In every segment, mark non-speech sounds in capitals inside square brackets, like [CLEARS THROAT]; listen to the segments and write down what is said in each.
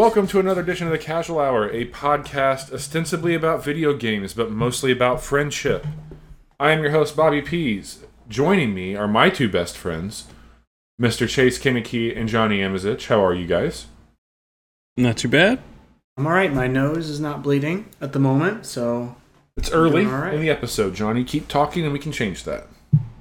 Welcome to another edition of the Casual Hour, a podcast ostensibly about video games, but mostly about friendship. I am your host, Bobby Pease. Joining me are my two best friends, Mr. Chase Koeneke and Johnny Amizich. How are you guys? Not too bad. I'm all right. My nose is not bleeding at the moment, so It's early Doing all right. in the episode, Johnny. Keep talking and we can change that.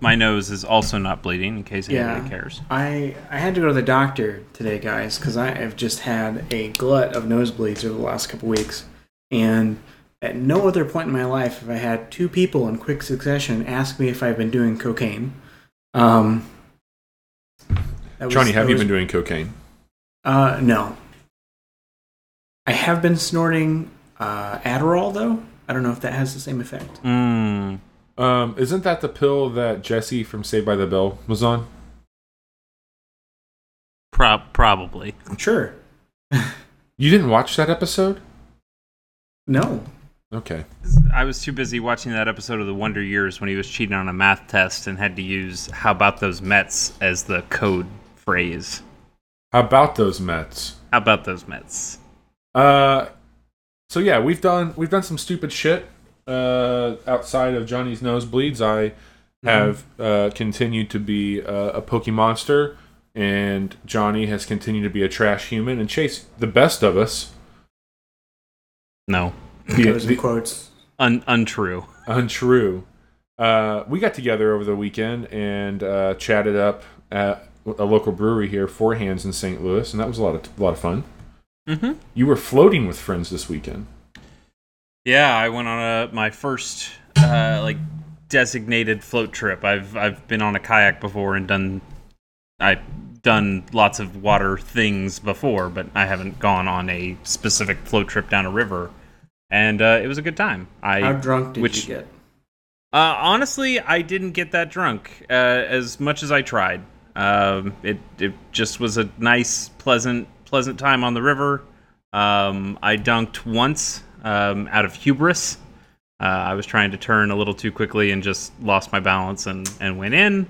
My nose is also not bleeding, in case anybody Yeah. cares. I I had to go to the doctor today, guys, because I have just had a glut of nosebleeds over the last couple weeks, and at no other point in my life have I had two people in quick succession ask me if I've been doing cocaine. Um, that was- Johnny, have you was- been doing cocaine? Uh, no. I have been snorting uh, Adderall though. I don't know if that has the same effect. Mm. Um, isn't that the pill that Jesse from Saved by the Bell was on? Pro- probably. Sure. You didn't watch that episode? No. Okay. I was too busy watching that episode of The Wonder Years when he was cheating on a math test and had to use "How about those Mets" as the code phrase. How about those Mets? How about those Mets? Uh, so yeah, we've done we've done some stupid shit. Uh, outside of Johnny's nosebleeds, I have uh, continued to be uh, a Pokemonster, and Johnny has continued to be a trash human. And Chase, the best of us, No, the, Those the quotes. Un- untrue. untrue. Uh, we got together over the weekend and uh, chatted up at a local brewery here, Four Hands in St. Louis, and that was a lot of a lot of fun. Mm-hmm. You were floating with friends this weekend. Yeah, I went on a my first uh, like designated float trip. I've I've been on a kayak before and done I've done lots of water things before, but I haven't gone on a specific float trip down a river. And uh, it was a good time. I How drunk did which- you get? uh, honestly, I didn't get that drunk uh, as much as I tried. Um, it it just was a nice, pleasant, pleasant time on the river. Um, I dunked once um, out of hubris. Uh, I was trying to turn a little too quickly and just lost my balance and, and went in.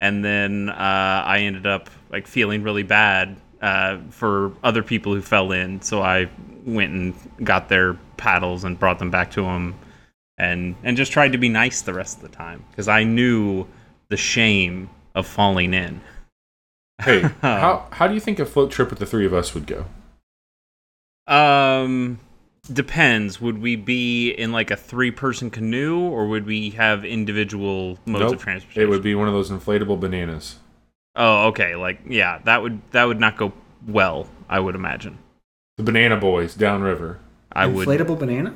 And then uh, I ended up like feeling really bad uh, for other people who fell in. So I went and got their paddles and brought them back to them and and just tried to be nice the rest of the time because I knew the shame of falling in. Hey, [LAUGHS] how how do you think a float trip with the three of us would go? Um, depends. Would we be in like a three-person canoe, or would we have individual modes Nope. of transportation? It would be one of those inflatable bananas. Oh, okay. Like, yeah, that would that would not go well. I would imagine. The Banana Boys downriver. I would. Inflatable banana?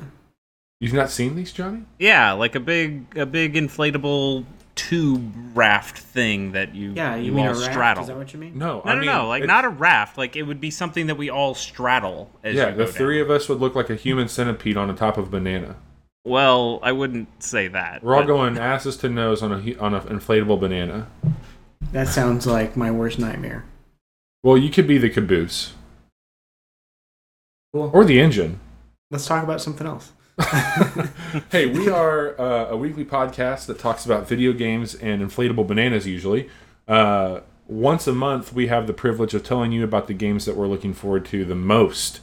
You've not seen these, Johnny? Yeah, like a big a big inflatable tube raft thing that you Yeah, you, you mean all a raft? straddle. Is that what you mean? No, No, I no, mean, no, like it's- not a raft. Like it would be something that we all straddle. As Yeah, you the three down. of us would look like a human centipede on the top of a banana. Well, I wouldn't say that. We're all but- going asses to nose on a hu- on an inflatable banana. That sounds like my worst nightmare. Well, you could be the caboose Cool. or the engine. Let's talk about something else. [LAUGHS] hey, we are uh, a weekly podcast that talks about video games and inflatable bananas usually. Uh, once a month, we have the privilege of telling you about the games that we're looking forward to the most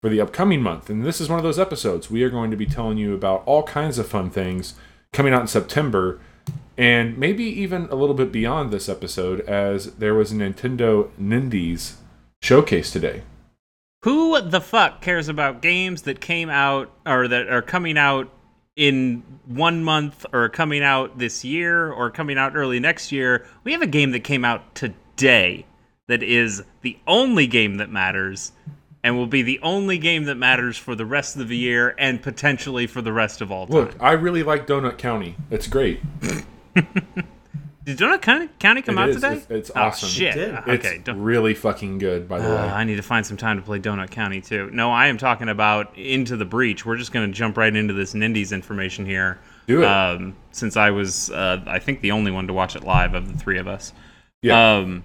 for the upcoming month. And this is one of those episodes. We are going to be telling you about all kinds of fun things coming out in September and maybe even a little bit beyond this episode, as there was a Nintendo Nindies showcase today. Who the fuck cares about games that came out or that are coming out in one month or coming out this year or coming out early next year? We have a game that came out today that is the only game that matters and will be the only game that matters for the rest of the year and potentially for the rest of all time. Look, I really like Donut County. It's great. [LAUGHS] Did Donut County, County come It out is. today? It's- it's oh, awesome. Shit. It did. Okay. Don't- really fucking good, by the Uh, way. I need to find some time to play Donut County too. No, I am talking about Into the Breach. We're just going to jump right into this Nindies information here. Do it. Um, since I was, uh, I think, the only one to watch it live of the three of us. Yeah. Um,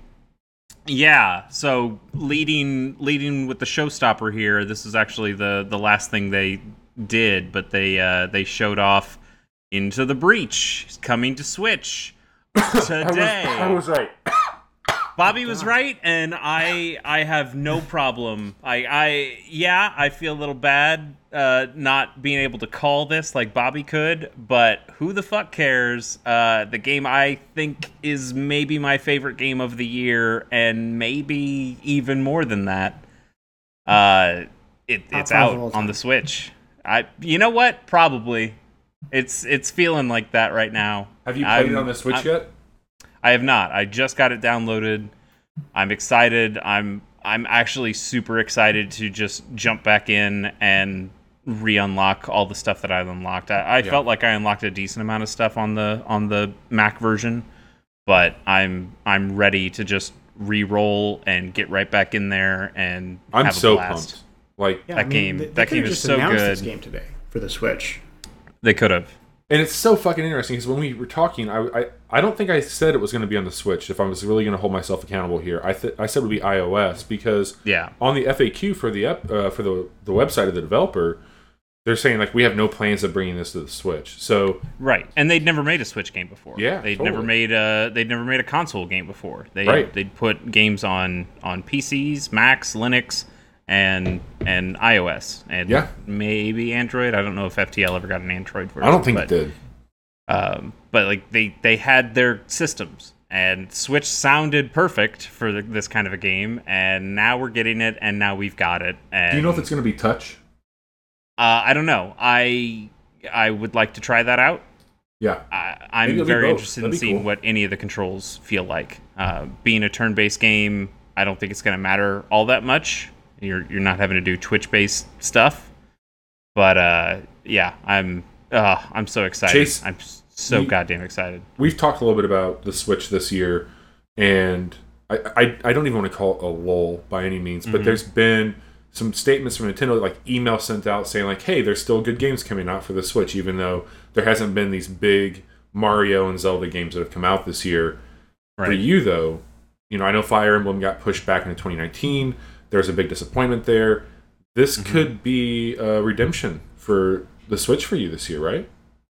yeah. So leading leading with the showstopper here. This is actually the the last thing they did, but they uh, they showed off Into the Breach coming to Switch today. I was, I was right. Bobby was right, and I I have no problem. I I yeah, I feel a little bad uh, not being able to call this like Bobby could, but who the fuck cares? Uh, the game I think is maybe my favorite game of the year, and maybe even more than that. Uh, it, it's out on the Switch. I you know what? Probably. It's it's feeling like that right now. Have you played it I'm- on the Switch I'm- yet? I have not. I just got it downloaded. I'm excited. I'm I'm actually super excited to just jump back in and re-unlock all the stuff that I've unlocked. I, I Yeah. felt like I unlocked a decent amount of stuff on the on the Mac version, but I'm I'm ready to just re-roll and get right back in there and I'm have a so blast. pumped. Like, Yeah, That game- they- that they could've game is so announced This good. game today for the Switch. They could have. and it's so fucking interesting because when we were talking, I, I I don't think I said it was going to be on the Switch. If I was really going to hold myself accountable here, I th- I said it would be iOS because Yeah. on the FAQ for the ep- uh, for the the website of the developer, they're saying like we have no plans of bringing this to the Switch. So Right, and they'd never made a Switch game before. Yeah, they'd totally. never made a they'd never made a console game before. They Right. they'd put games on on PCs, Macs, Linux, and and iOS, and Yeah. maybe Android. I don't know if FTL ever got an Android version. I don't think but, it did. Um, but like they they had their systems, and Switch sounded perfect for the, this kind of a game, and now we're getting it, and now we've got it. And Do you know if it's going to be touch? Uh, I don't know. I I would like to try that out. Yeah, I, I'm very interested in seeing cool. what any of the controls feel like. Uh, being a turn-based game, I don't think it's going to matter all that much. You're you're not having to do Twitch-based stuff, but uh, yeah, I'm uh, I'm so excited. Chase, I'm so you- goddamn excited. we've talked a little bit about the Switch this year, and I, I, I don't even want to call it a lull by any means, but Mhm. there's been some statements from Nintendo, like email sent out saying like, "Hey, there's still good games coming out for the Switch, even though there hasn't been these big Mario and Zelda games that have come out this year." For you though, you know, I know Fire Emblem got pushed back into 2019. There was a big disappointment there. This Mhm. could be a redemption for the Switch for you this year, right?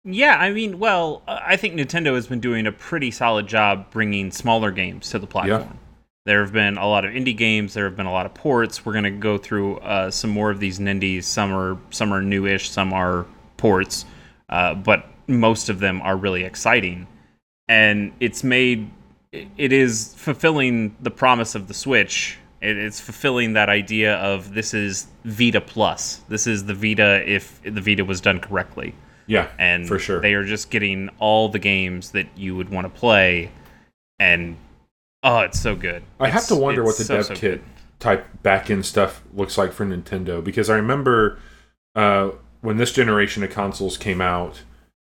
Yeah, I mean, well, uh, I think Nintendo has been doing a pretty solid job bringing smaller games to the platform. There have been a lot of indie games. There have been a lot of ports. We're going to go through uh, some more of these nindies. Some are some are newish. Some are ports, uh, but most of them are really exciting. And it's made it is fulfilling the promise of the Switch. It, it's fulfilling that idea of this is Vita Plus. This is the Vita if the Vita was done correctly Yeah, and for sure. they are just getting all the games that you would want to play and oh it's so good I have to wonder what the so, dev so kit good. type back end stuff looks like for Nintendo because I remember uh, when this generation of consoles came out,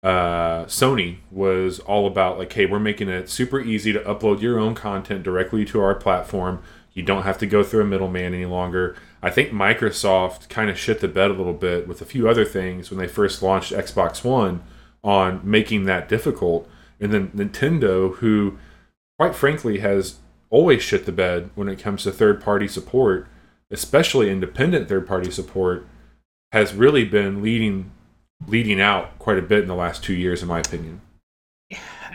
uh, Sony was all about like, hey, we're making it super easy to upload your own content directly to our platform. You don't have to go through a middleman any longer. I think Microsoft kind of shit the bed a little bit with a few other things when they first launched Xbox One on making that difficult. And then Nintendo, who quite frankly has always shit the bed when it comes to third party support, especially independent third party support, has really been leading leading out quite a bit in the last two years, in my opinion.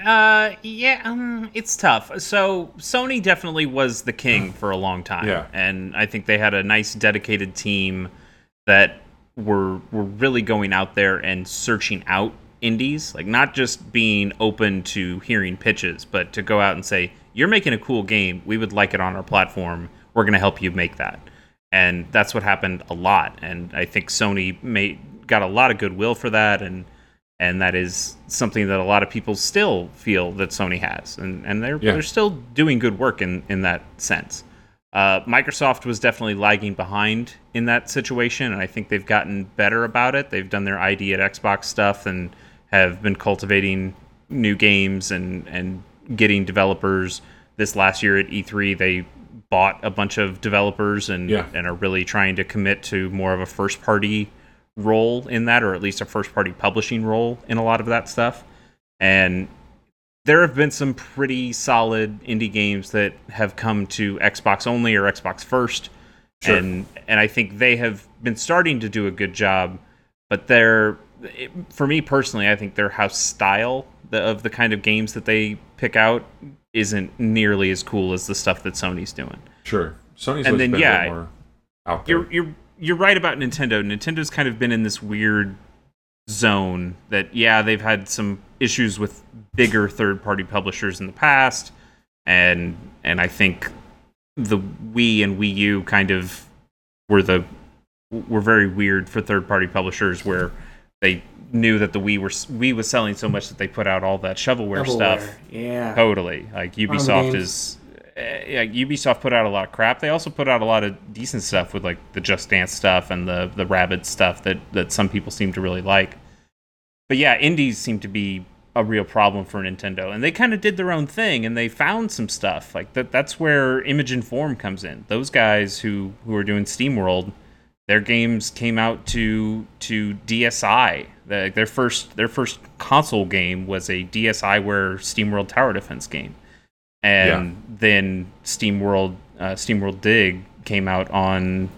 Uh yeah um it's tough. So sony definitely was the king for a long time. Yeah. and i think they had a nice dedicated team that were were really going out there and searching out indies. Like not just being open to hearing pitches but to go out and say you're making a cool game. We would like it on our platform. We're going to help you make that. And that's what happened a lot. And i think sony made got a lot of goodwill for that. And and that is something that a lot of people still feel that Sony has, and and they're Yeah. they're still doing good work in in that sense. Uh, Microsoft was definitely lagging behind in that situation, and I think they've gotten better about it. They've done their ID at Xbox stuff and have been cultivating new games and and getting developers. This last year at E3, they bought a bunch of developers and Yeah. and are really trying to commit to more of a first party role in that, or at least a first party publishing role in a lot of that stuff. And there have been some pretty solid indie games that have come to Xbox only or Xbox first. Sure. And and I think they have been starting to do a good job, but they're it- for me personally, I think their house style the, of the kind of games that they pick out isn't nearly as cool as the stuff that Sony's doing. Sure. Sony's And then, been yeah, more out there. You're you're you're right about Nintendo. Nintendo's kind of been in this weird zone that yeah, they've had some issues with bigger third-party publishers in the past and and I think the Wii and Wii U kind of were the were very weird for third-party publishers where they knew that the Wii were Wii was selling so much that they put out all that shovelware Doubleware. stuff. Yeah. Totally. Like One of the Ubisoft is eh, Ubisoft put out a lot of crap. They also put out a lot of decent stuff with like the Just Dance stuff and the the Rabbit stuff that that some people seem to really like. But yeah, indies seem to be a real problem for Nintendo, and they kind of did their own thing, and they found some stuff like that. That's where Image and Form comes in. Those guys who who are doing SteamWorld, their games came out to to DSi. The, their first their first console game was a DSiWare SteamWorld Tower Defense game, and then SteamWorld uh, SteamWorld Dig came out on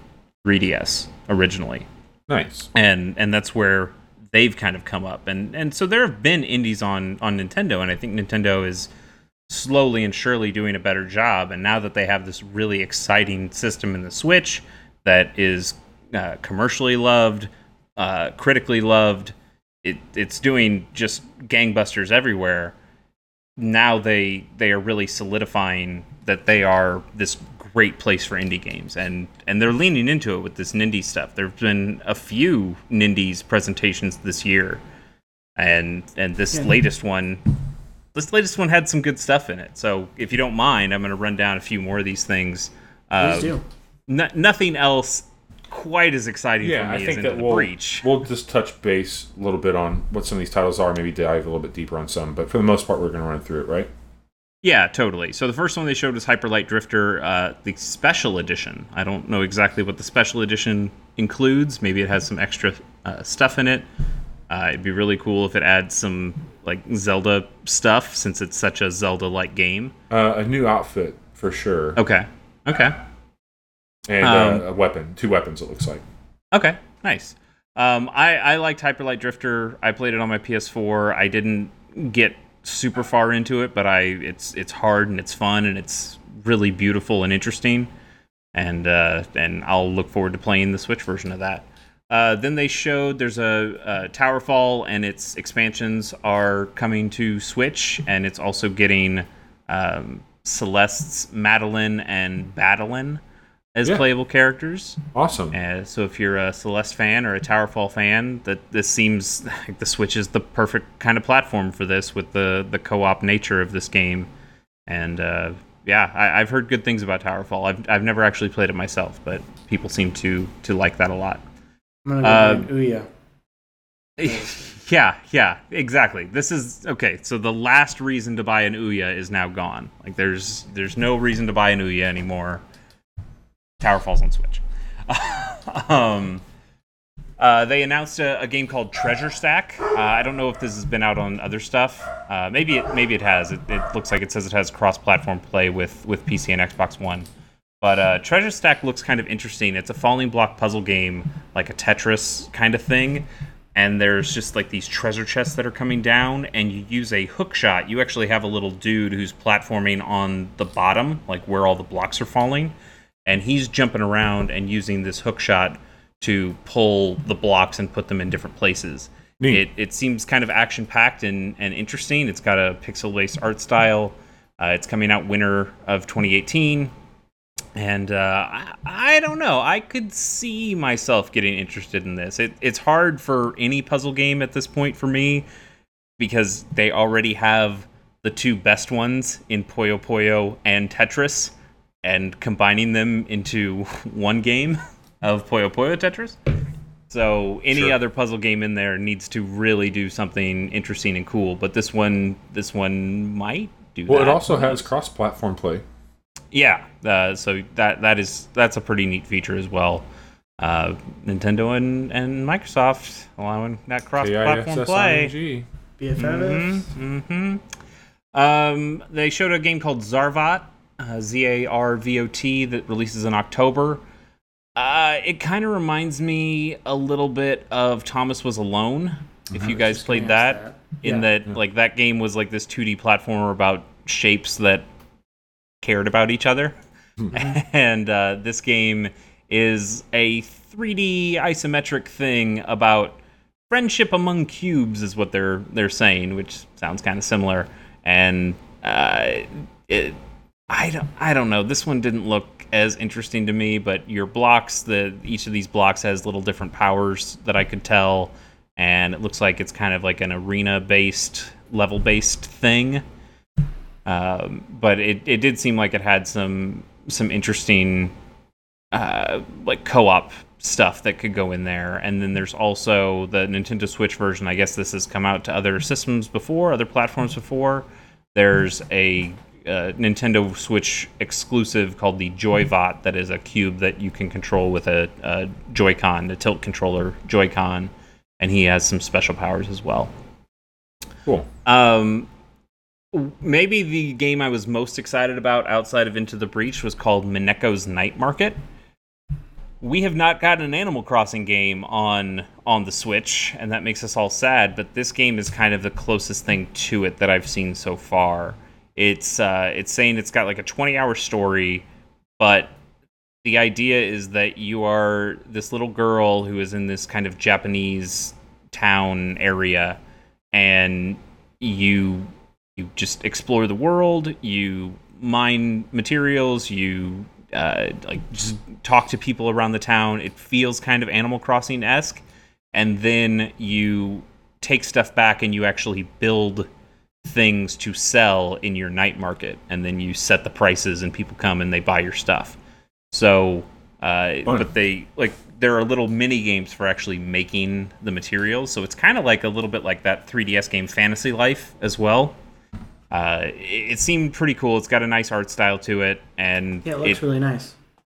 3DS originally. Nice. and and that's where they've kind of come up. And and so there have been indies on on Nintendo and I think Nintendo is slowly and surely doing a better job. And now that they have this really exciting system in the Switch that is uh, commercially loved uh, critically loved it it's doing just gangbusters everywhere now they they are really solidifying that they are this great place for indie games and and they're leaning into it with this Nindy stuff. There've been a few Nindies presentations this year. And and this Yeah. latest one this latest one had some good stuff in it. So if you don't mind, I'm going to run down a few more of these things. Uh, Please do. n- nothing else quite as exciting Yeah, for I me as think Into that we'll Breach. we'll just touch base a little bit on what some of these titles are, maybe dive a little bit deeper on some, but for the most part, we're going to run through it, right? Yeah, totally. So the first one they showed was Hyper Light Drifter, uh, the special edition. I don't know exactly what the special edition includes. Maybe it has some extra uh, stuff in it. Uh, it'd be really cool if it adds some like Zelda stuff, since it's such a Zelda-like game. Uh, a new outfit for sure, Okay. Okay. And Um, uh, a weapon, two weapons. It looks like. Okay, nice. Um, I, I liked Hyper Light Drifter. I played it on my PS4. I didn't get super far into it, but I it's it's hard and it's fun and it's really beautiful and interesting. And uh, and I'll look forward to playing the Switch version of that. Uh, then they showed there's a, a Towerfall and its expansions are coming to Switch, and it's also getting um, Celeste's Madeline and Badeline as Yeah. playable characters. Awesome. Uh, so if you're a Celeste fan or a Towerfall fan, that this seems like [LAUGHS] the Switch is the perfect kind of platform for this with the the co-op nature of this game. And uh, yeah, I, I've heard good things about Towerfall. I've I've never actually played it myself, but people seem to to like that a lot. I'm gonna go Uh, with Ouya. [LAUGHS] yeah, yeah, exactly. This is okay. So the last reason to buy an Ouya is now gone. Like there's there's no reason to buy an Ouya anymore. Tower Falls on Switch. [LAUGHS] um, uh, they announced a, a game called Treasure Stack. Uh, I don't know if this has been out on other stuff. Uh, maybe it maybe it has. It, it looks like it says it has cross-platform play with with PC and Xbox One. But uh, Treasure Stack looks kind of interesting. It's a falling block puzzle game, like a Tetris kind of thing. And there's just like these treasure chests that are coming down, and you use a hook shot. You actually have a little dude who's platforming on the bottom, like where all the blocks are falling, and he's jumping around and using this hook shot to pull the blocks and put them in different places. Neat. It, it seems kind of action packed and, and interesting. It's got a pixel based art style. Uh, it's coming out winter of 2018. And uh, I, I don't know. I could see myself getting interested in this. It, it's hard for any puzzle game at this point for me because they already have the two best ones in Puyo Puyo and Tetris, and combining them into [LAUGHS] one game of Puyo Puyo Tetris. So any Sure. other puzzle game in there needs to really do something interesting and cool. But this one, this one might do Well, that. it also has cross-platform play. Yeah, uh, so that that is that's a pretty neat feature as well. Uh, Nintendo and, and Microsoft allowing that cross-platform play. K-I-S-S-I-N-G. BFF. hmm Um, they showed a game called Zarvot, uh, Z A R V O T, that releases in October. Uh, it kind of reminds me a little bit of Thomas Was Alone. If you guys played Yes, that, in Yeah. that like that game was like this 2D platformer about shapes that cared about each other. [LAUGHS] and uh, this game is a 3D isometric thing about friendship among cubes is what they're they're saying, which sounds kind of similar. And uh, it, I don't I don't know. This one didn't look as interesting to me, but your blocks, the each of these blocks has little different powers that I could tell, and it looks like it's kind of like an arena based, level based thing. Um, but it, it did seem like it had some some interesting uh, like co-op stuff that could go in there. And then there's also the Nintendo Switch version. I guess this has come out to other systems before, other platforms before. There's a uh, Nintendo Switch exclusive called the Joybot that is a cube that you can control with a, a Joy-Con, a tilt controller Joy-Con, and he has some special powers as well. Cool. Um, maybe the game I was most excited about outside of Into the Breach was called Mineko's Night Market. We have not gotten an Animal Crossing game on on the Switch, and that makes us all sad. But this game is kind of the closest thing to it that I've seen so far. It's uh, it's saying it's got like a 20 hour story, but the idea is that you are this little girl who is in this kind of Japanese town area, and you you just explore the world you mine materials you uh, like just talk to people around the town. It feels kind of animal crossing esque and then you take stuff back and you actually build things to sell in your night market and then you set the prices and people come and they buy your stuff. So uh, but they like there are little mini games for actually making the materials. So it's kind of like a little bit like that 3ds game fantasy life as well. Uh, it, it seemed pretty cool. It's got a nice art style to it and Yeah, it looks really nice.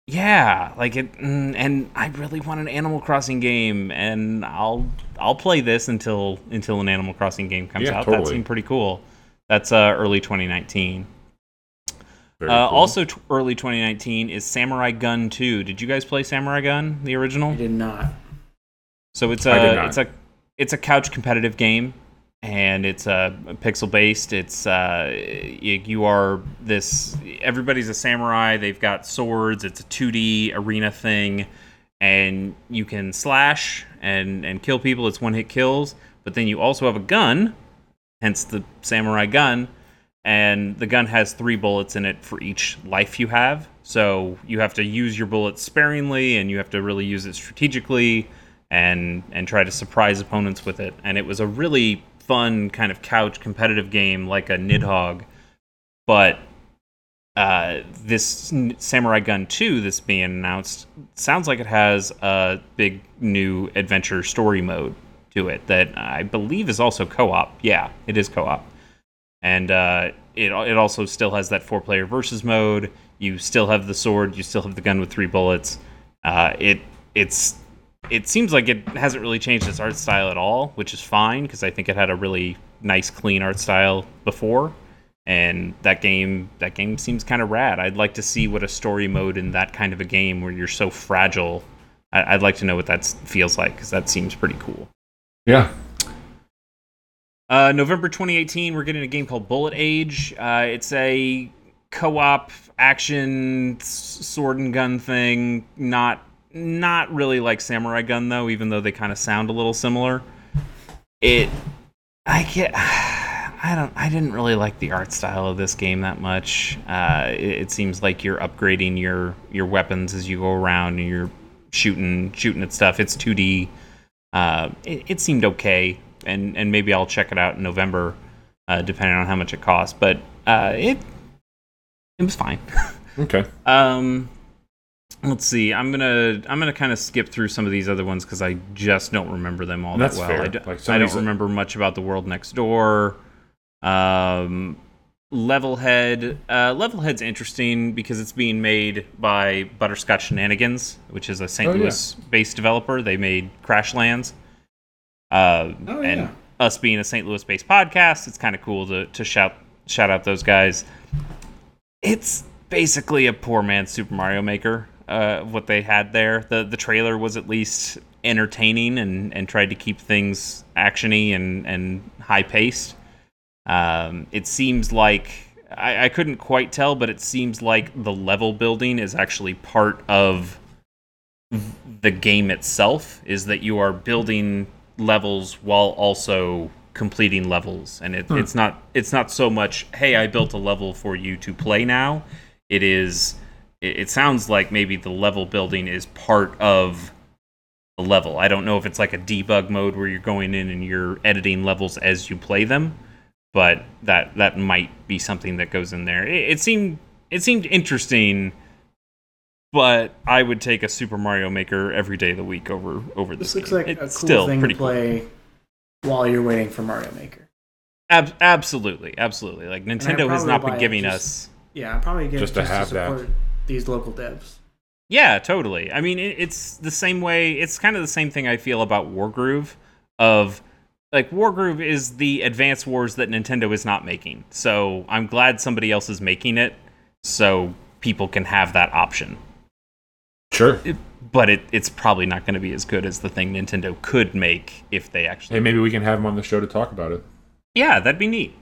Yeah, like it, mm, and I really want an Animal Crossing game, and I'll I'll play this until until an Animal Crossing game comes Yeah, out. That totally. seemed pretty cool. That's uh, early 2019. Uh, cool. Also, t- early 2019 is Samurai Gunn 2. Did you guys play Samurai Gunn, the original? I did not. So it's a it's a it's a couch competitive game, and it's uh, pixel based. It's uh, you, are this everybody's a samurai. They've got swords. It's a 2D arena thing, and you can slash and and kill people. It's one hit kills. But then you also have a gun, hence the samurai gun. And the gun has three bullets in it for each life you have. So you have to use your bullets sparingly, and you have to really use it strategically and and try to surprise opponents with it. And it was a really fun kind of couch competitive game like a Nidhogg, but uh, this Samurai Gunn 2 that's being announced sounds like it has a big new adventure story mode to it that I believe is also co-op. Yeah, it is co-op. And uh, it it also still has that four player versus mode. You still have the sword, you still have the gun with three bullets. Uh, it it's it seems like it hasn't really changed its art style at all, which is fine because I think it had a really nice, clean art style before. And that game, that game seems kind of rad. I'd like to see what a story mode in that kind of a game where you're so fragile. I- I'd like to know what that feels like because that seems pretty cool. yeah, Uh, November 2018, we're getting a game called Bullet Age. Uh, it's a co-op action sword and gun thing. Not not really like Samurai Gunn though, even though they kind of sound a little similar. It, I get, [SIGHS] I don't, I didn't really like the art style of this game that much. Uh, it, it seems like you're upgrading your your weapons as you go around and you're shooting shooting at stuff. It's 2D. Uh, it, it seemed okay, and and maybe I'll check it out in November, uh, depending on how much it costs. But uh, it it was fine. [LAUGHS] okay. um, let's see. I'm gonna I'm gonna kind of skip through some of these other ones because I just don't remember them all That's that well. fair. I, d- Like, I don't remember much about the world next door. Um, Levelhead. Uh, Levelhead's interesting because it's being made by Butterscotch Shenanigans, which is a St. Oh, yeah. Louis-based developer. They made Crashlands. Uh, Oh, and yeah. us being a St. Louis-based podcast, it's kind of cool to to shout shout out those guys. It's basically a poor man's Super Mario Maker. Uh, what they had there, the the trailer was at least entertaining and and tried to keep things actiony and and high paced. Um, it seems like I, I couldn't quite tell, but it seems like the level building is actually part of the game itself. Is that you are building levels while also completing levels, and it, it's not it's not so much hey I built a level for you to play now. It is it, it sounds like maybe the level building is part of the level. I don't know if it's like a debug mode where you're going in and you're editing levels as you play them, but that that might be something that goes in there. It, it seemed it seemed interesting, but I would take a Super Mario Maker every day of the week over over this. This looks game. like it's a cool still thing pretty to play while you're waiting for Mario Maker. Ab- absolutely, absolutely. Like Nintendo has not been giving just- us. Yeah, I'm probably get Just just, to have to that. Support these local devs. Yeah, totally. I mean, it, it's the same way. It's kind of the same thing I feel about Wargroove. Of like Wargroove is the Advance Wars that Nintendo is not making. So I'm glad somebody else is making it, so people can have that option. Sure. It, but it, it's probably not going to be as good as the thing Nintendo could make if they actually. Hey, maybe we can have him on the show to talk about it. Yeah, that'd be neat.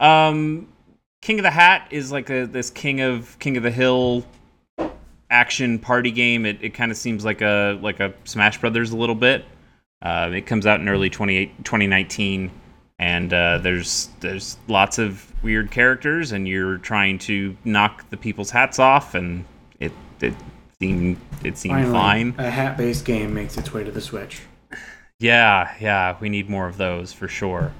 Um, King of the Hat is like a this King of King of the Hill action party game. It, it kind of seems like a like a Smash Brothers a little bit. Uh, it comes out in early 28 2019, and uh, there's there's lots of weird characters, and you're trying to knock the people's hats off, and it it seemed it seemed Finally, fine. a hat-based game makes its way to the Switch. Yeah, yeah, we need more of those for sure.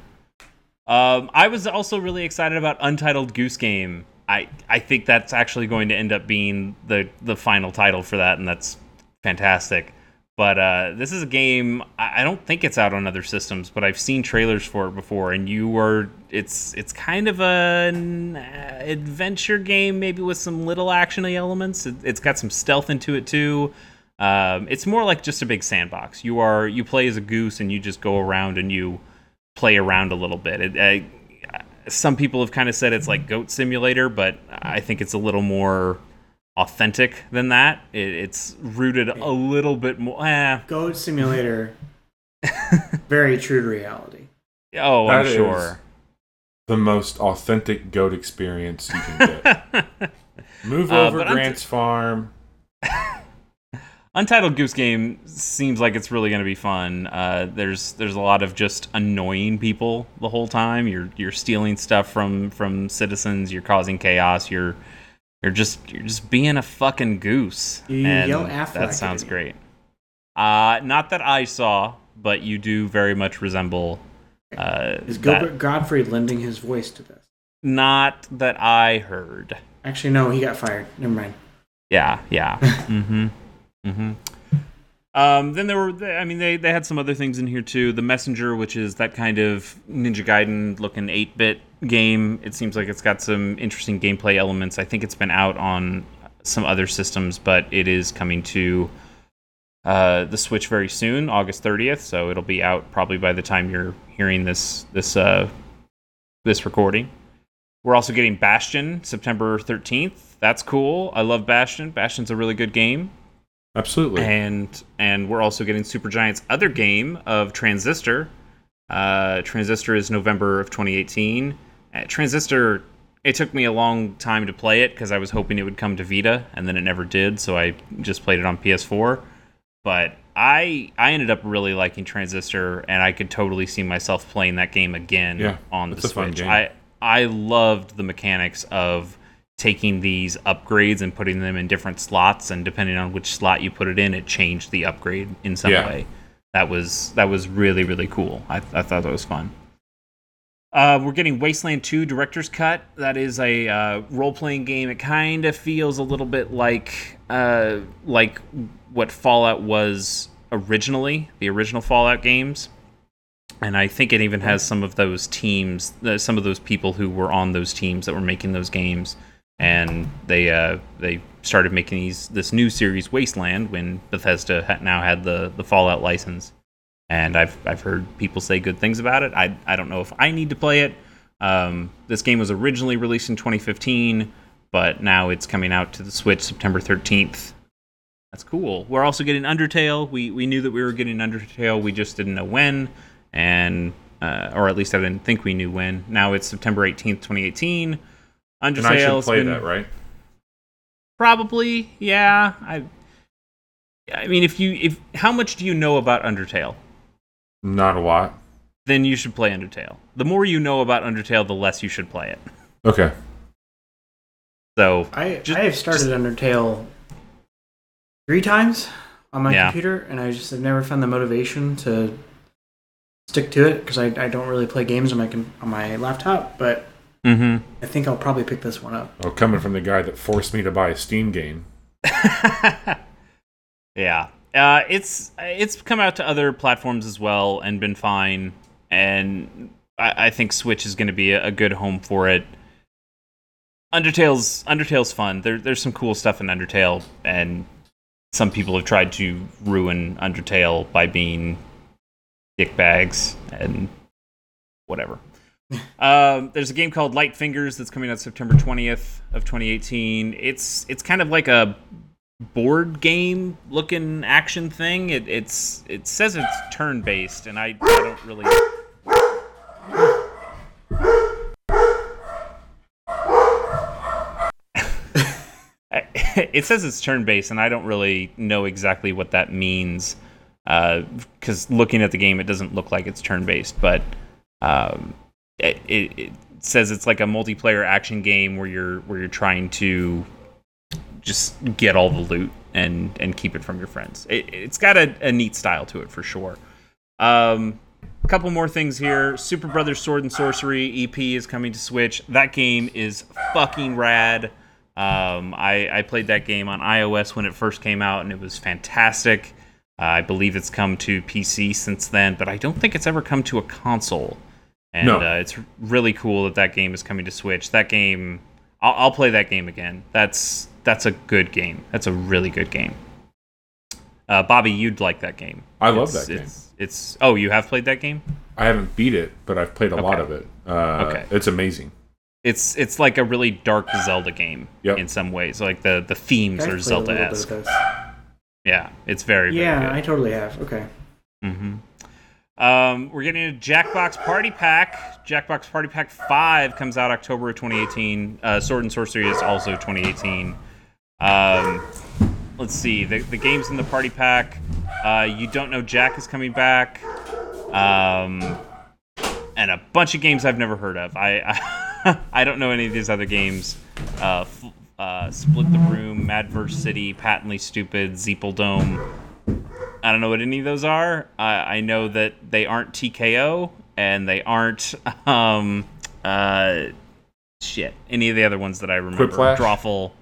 Um, I was also really excited about Untitled Goose Game. I I think that's actually going to end up being the the final title for that, and that's fantastic. But uh, this is a game I I don't think it's out on other systems, but I've seen trailers for it before, and you were it's it's kind of an adventure game, maybe with some little actiony elements. It, it's got some stealth into it too. Um, it's more like just a big sandbox. You are you play as a goose, and you just go around and you play around a little bit. It, uh, some people have kind of said it's like Goat Simulator, but I think it's a little more authentic than that. It, it's rooted a little bit more. Eh, Goat Simulator, [LAUGHS] very true to reality. oh, I'm That is- sure. The most authentic goat experience you can get. [LAUGHS] Move Uh, over but I'm Grant's farm. [LAUGHS] Untitled Goose Game seems like it's really going to be fun. Uh, there's there's a lot of just annoying people the whole time. You're you're stealing stuff from from citizens. You're causing chaos. You're you're just you're just being a fucking goose. You and that sounds great. Uh, not that I saw, but you do very much resemble. Uh, Is that- Gilbert Gottfried lending his voice to this? not that I heard. Actually, no, he got fired. Never mind. Yeah, yeah. [LAUGHS] mm-hmm. Mm-hmm. Um, then there were, I mean, they, they had some other things in here too. The Messenger, which is that kind of Ninja Gaiden looking 8 bit game. It seems like it's got some interesting gameplay elements. I think it's been out on some other systems, but it is coming to uh, the Switch very soon, August 30th. So it'll be out probably by the time you're hearing this this uh, this recording. We're also getting Bastion September 13th. That's cool. I love Bastion. Bastion's a really good game. Absolutely. And and we're also getting Supergiant's other game of Transistor. Uh, Transistor is November of 2018. Uh, Transistor, it took me a long time to play it because I was hoping it would come to Vita, and then it never did. So I just played it on PS4. But I I ended up really liking Transistor, and I could totally see myself playing that game again Yeah, on the it's a fun Switch. I I loved the mechanics of taking these upgrades and putting them in different slots, and depending on which slot you put it in, it changed the upgrade in some Yeah. way. That was that was really really cool. I, I thought that was fun. Uh, we're getting Wasteland 2 Director's Cut. That is a uh, role-playing game. It kind of feels a little bit like uh, like what Fallout was originally, the original Fallout games. And I think it even has some of those teams, some of those people who were on those teams that were making those games, and they uh, they started making these this new series Wasteland when Bethesda ha- now had the the Fallout license, and I've I've heard people say good things about it. I I don't know if I need to play it. Um, this game was originally released in 2015, but now it's coming out to the Switch September 13th. That's cool. We're also getting Undertale. We we knew that we were getting Undertale. We just didn't know when, and uh, or at least I didn't think we knew when. Now it's September 18th, 2018. Andre and I should play been, that, right? Probably, yeah. I, I mean, if you if how much do you know about Undertale? Not a lot. Then you should play Undertale. The more you know about Undertale, the less you should play it. Okay. So I just, I have started just, Undertale three times on my yeah. computer, and I just have never found the motivation to stick to it because I, I don't really play games on my on my laptop. But hmm I think I'll probably pick this one up. Well, coming from the guy that forced me to buy a Steam game. [LAUGHS] yeah, uh, it's it's come out to other platforms as well and been fine. And I, I think Switch is going to be a, a good home for it. Undertale's Undertale's fun. There, there's some cool stuff in Undertale, and some people have tried to ruin Undertale by being dickbags and whatever. Um, there's a game called Light Fingers that's coming out September 20th of 2018. It's it's kind of like a board game looking action thing. It, it's it says it's turn based, and I, I don't really. [LAUGHS] it says it's turn based, and I don't really know exactly what that means. Because looking at the game, it doesn't look like it's turn based, but um, it, it, says it's like a multiplayer action game where you're where you're trying to just get all the loot and and keep it from your friends. It, it's got a, a neat style to it for sure. Um, a couple more things here. Superbrothers Sword and Sworcery EP is coming to Switch. That game is fucking rad. Um, I, I played that game on iOS when it first came out, and it was fantastic. Uh, I believe it's come to PC since then, but I don't think it's ever come to a console. And No. uh, it's really cool that that game is coming to Switch. That game, I'll, I'll play that game again. That's that's a good game. That's a really good game. Uh, Bobby, you'd like that game. I love It's- that game. It's, it's oh, you have played that game. I haven't beat it, but I've played a lot of it. Uh, Okay. It's amazing. It's it's like a really dark Zelda game Yep. in some ways. Like the the themes I've are Zelda esque. Yeah, it's very very Yeah, good. I totally have. Okay. hmm Um, we're getting a Jackbox Party Pack. Jackbox Party Pack 5 comes out October of 2018. Uh, Sword and Sworcery is also 2018. Um, let's see. The, the games in the Party Pack. Uh, you Don't Know Jack is coming back. Um, and a bunch of games I've never heard of. I, I, [LAUGHS] I don't know any of these other games. Uh, uh, Split the Room, Madverse City, Patently Stupid, Zeeple Dome. I don't know what any of those are. I I know that they aren't TKO and they aren't [LAUGHS] um uh shit any of the other ones that I remember. Quiplash? Drawful,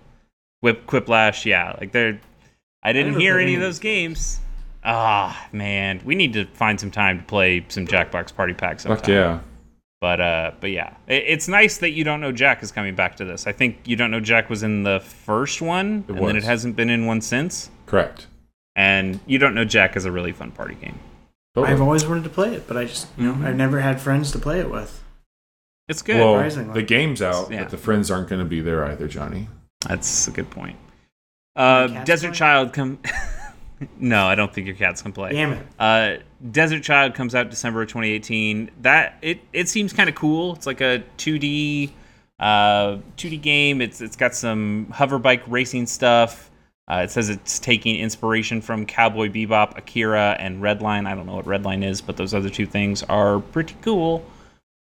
Whip, Quiplash. Yeah, like they're. I didn't never hear any of those games. Ah man, we need to find some time to play some Jackbox Party Pack sometime. Fuck yeah. But uh, but yeah, it, it's nice that you don't know Jack is coming back to this. I think you don't know Jack was in the first one, It and then it hasn't been in one since. Correct. And you don't know Jack is a really fun party game. Totally. I've always wanted to play it, but I just, you know, Mhm. I've never had friends to play it with. It's good. well, surprisingly. the game's out, Yeah. but the friends aren't going to be there either, Johnny. That's a good point. Uh, Desert play? Child come. [LAUGHS] no, I don't think your cats can play. Damn it. Uh, Desert Child comes out December of 2018. That it it seems kind of cool. It's like a 2D uh 2D game. It's it's got some hover bike racing stuff. Uh, it says it's taking inspiration from Cowboy Bebop, Akira, and Redline. I don't know what Redline is, but those other two things are pretty cool.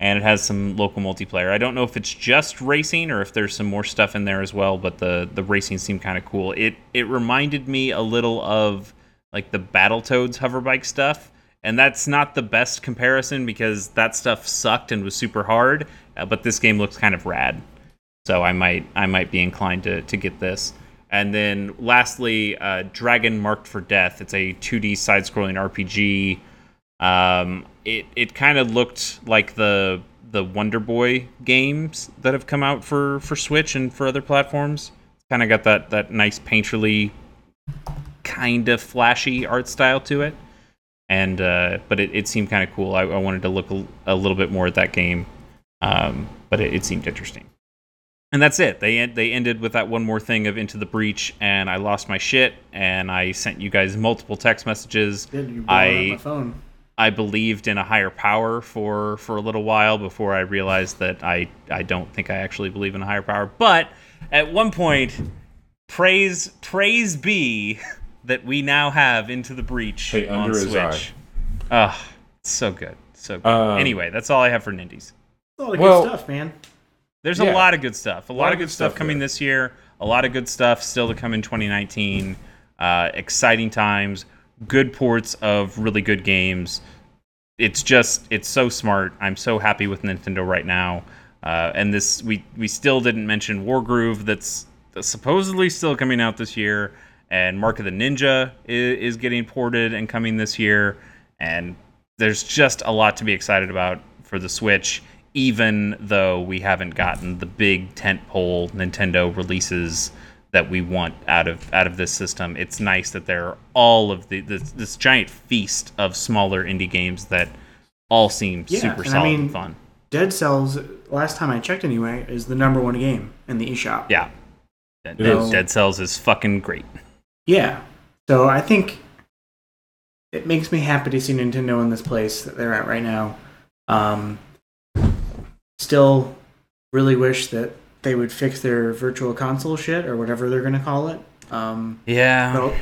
And it has some local multiplayer. I don't know if it's just racing or if there's some more stuff in there as well, but the the racing seemed kind of cool. It it reminded me a little of like the Battletoads hoverbike stuff. And that's not the best comparison because that stuff sucked and was super hard, uh, but this game looks kind of rad. So I might I might be inclined to, to get this. And then lastly, uh, Dragon Marked for Death. It's a 2D side-scrolling RPG. Um, it it kind of looked like the the Wonder Boy games that have come out for, for Switch and for other platforms. It's kind of got that that nice painterly, kind of flashy art style to it. And uh, but it, it seemed kind of cool. I, I wanted to look a, a little bit more at that game, um, but it, it seemed interesting. And that's it. They en- they ended with that one more thing of into the breach, and I lost my shit, and I sent you guys multiple text messages. Did you blow I up my phone? I believed in a higher power for for a little while before I realized that I I don't think I actually believe in a higher power. But at one point, praise praise be [LAUGHS] that we now have into the breach Hey, on under Switch. Ah, so good, so good. Um, anyway, that's all I have for Nindies. All the Well- good stuff, man. There's Yeah. a lot of good stuff. A lot, of good stuff, stuff coming there. this year. A lot of good stuff still to come in 2019. Uh, exciting times. Good ports of really good games. It's just it's so smart. I'm so happy with Nintendo right now. Uh, and this we we still didn't mention Wargroove that's, that's supposedly still coming out this year. And Mark of the Ninja is, is getting ported and coming this year. And there's just a lot to be excited about for the Switch, even though we haven't gotten the big tentpole Nintendo releases that we want out of out of this system. It's nice that there are all of the this, this giant feast of smaller indie games that all seem Yeah, super and I solid mean- and fun. Dead Cells, last time I checked anyway, is the number one game in the eShop. Yeah. Dead, It is. Dead Cells is fucking great. Yeah. So I think it makes me happy to see Nintendo in this place that they're at right now. Um, still, really wish that they would fix their virtual console shit or whatever they're going to call it. Um, Yeah. but I'll,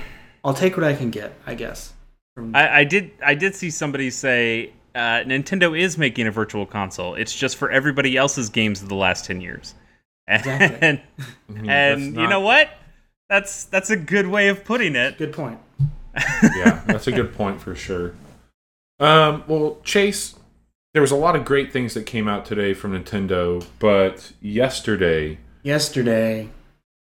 I'll take what I can get, I guess. From, I, I did I did see somebody say uh, Nintendo is making a virtual console. It's just for everybody else's games of the last ten years. Exactly. [LAUGHS] And, I mean, and that's you know what? That's that's a good way of putting it. Good point. yeah, that's a good point for sure. Um, well, Chase, there was a lot of great things that came out today from Nintendo, but yesterday Yesterday,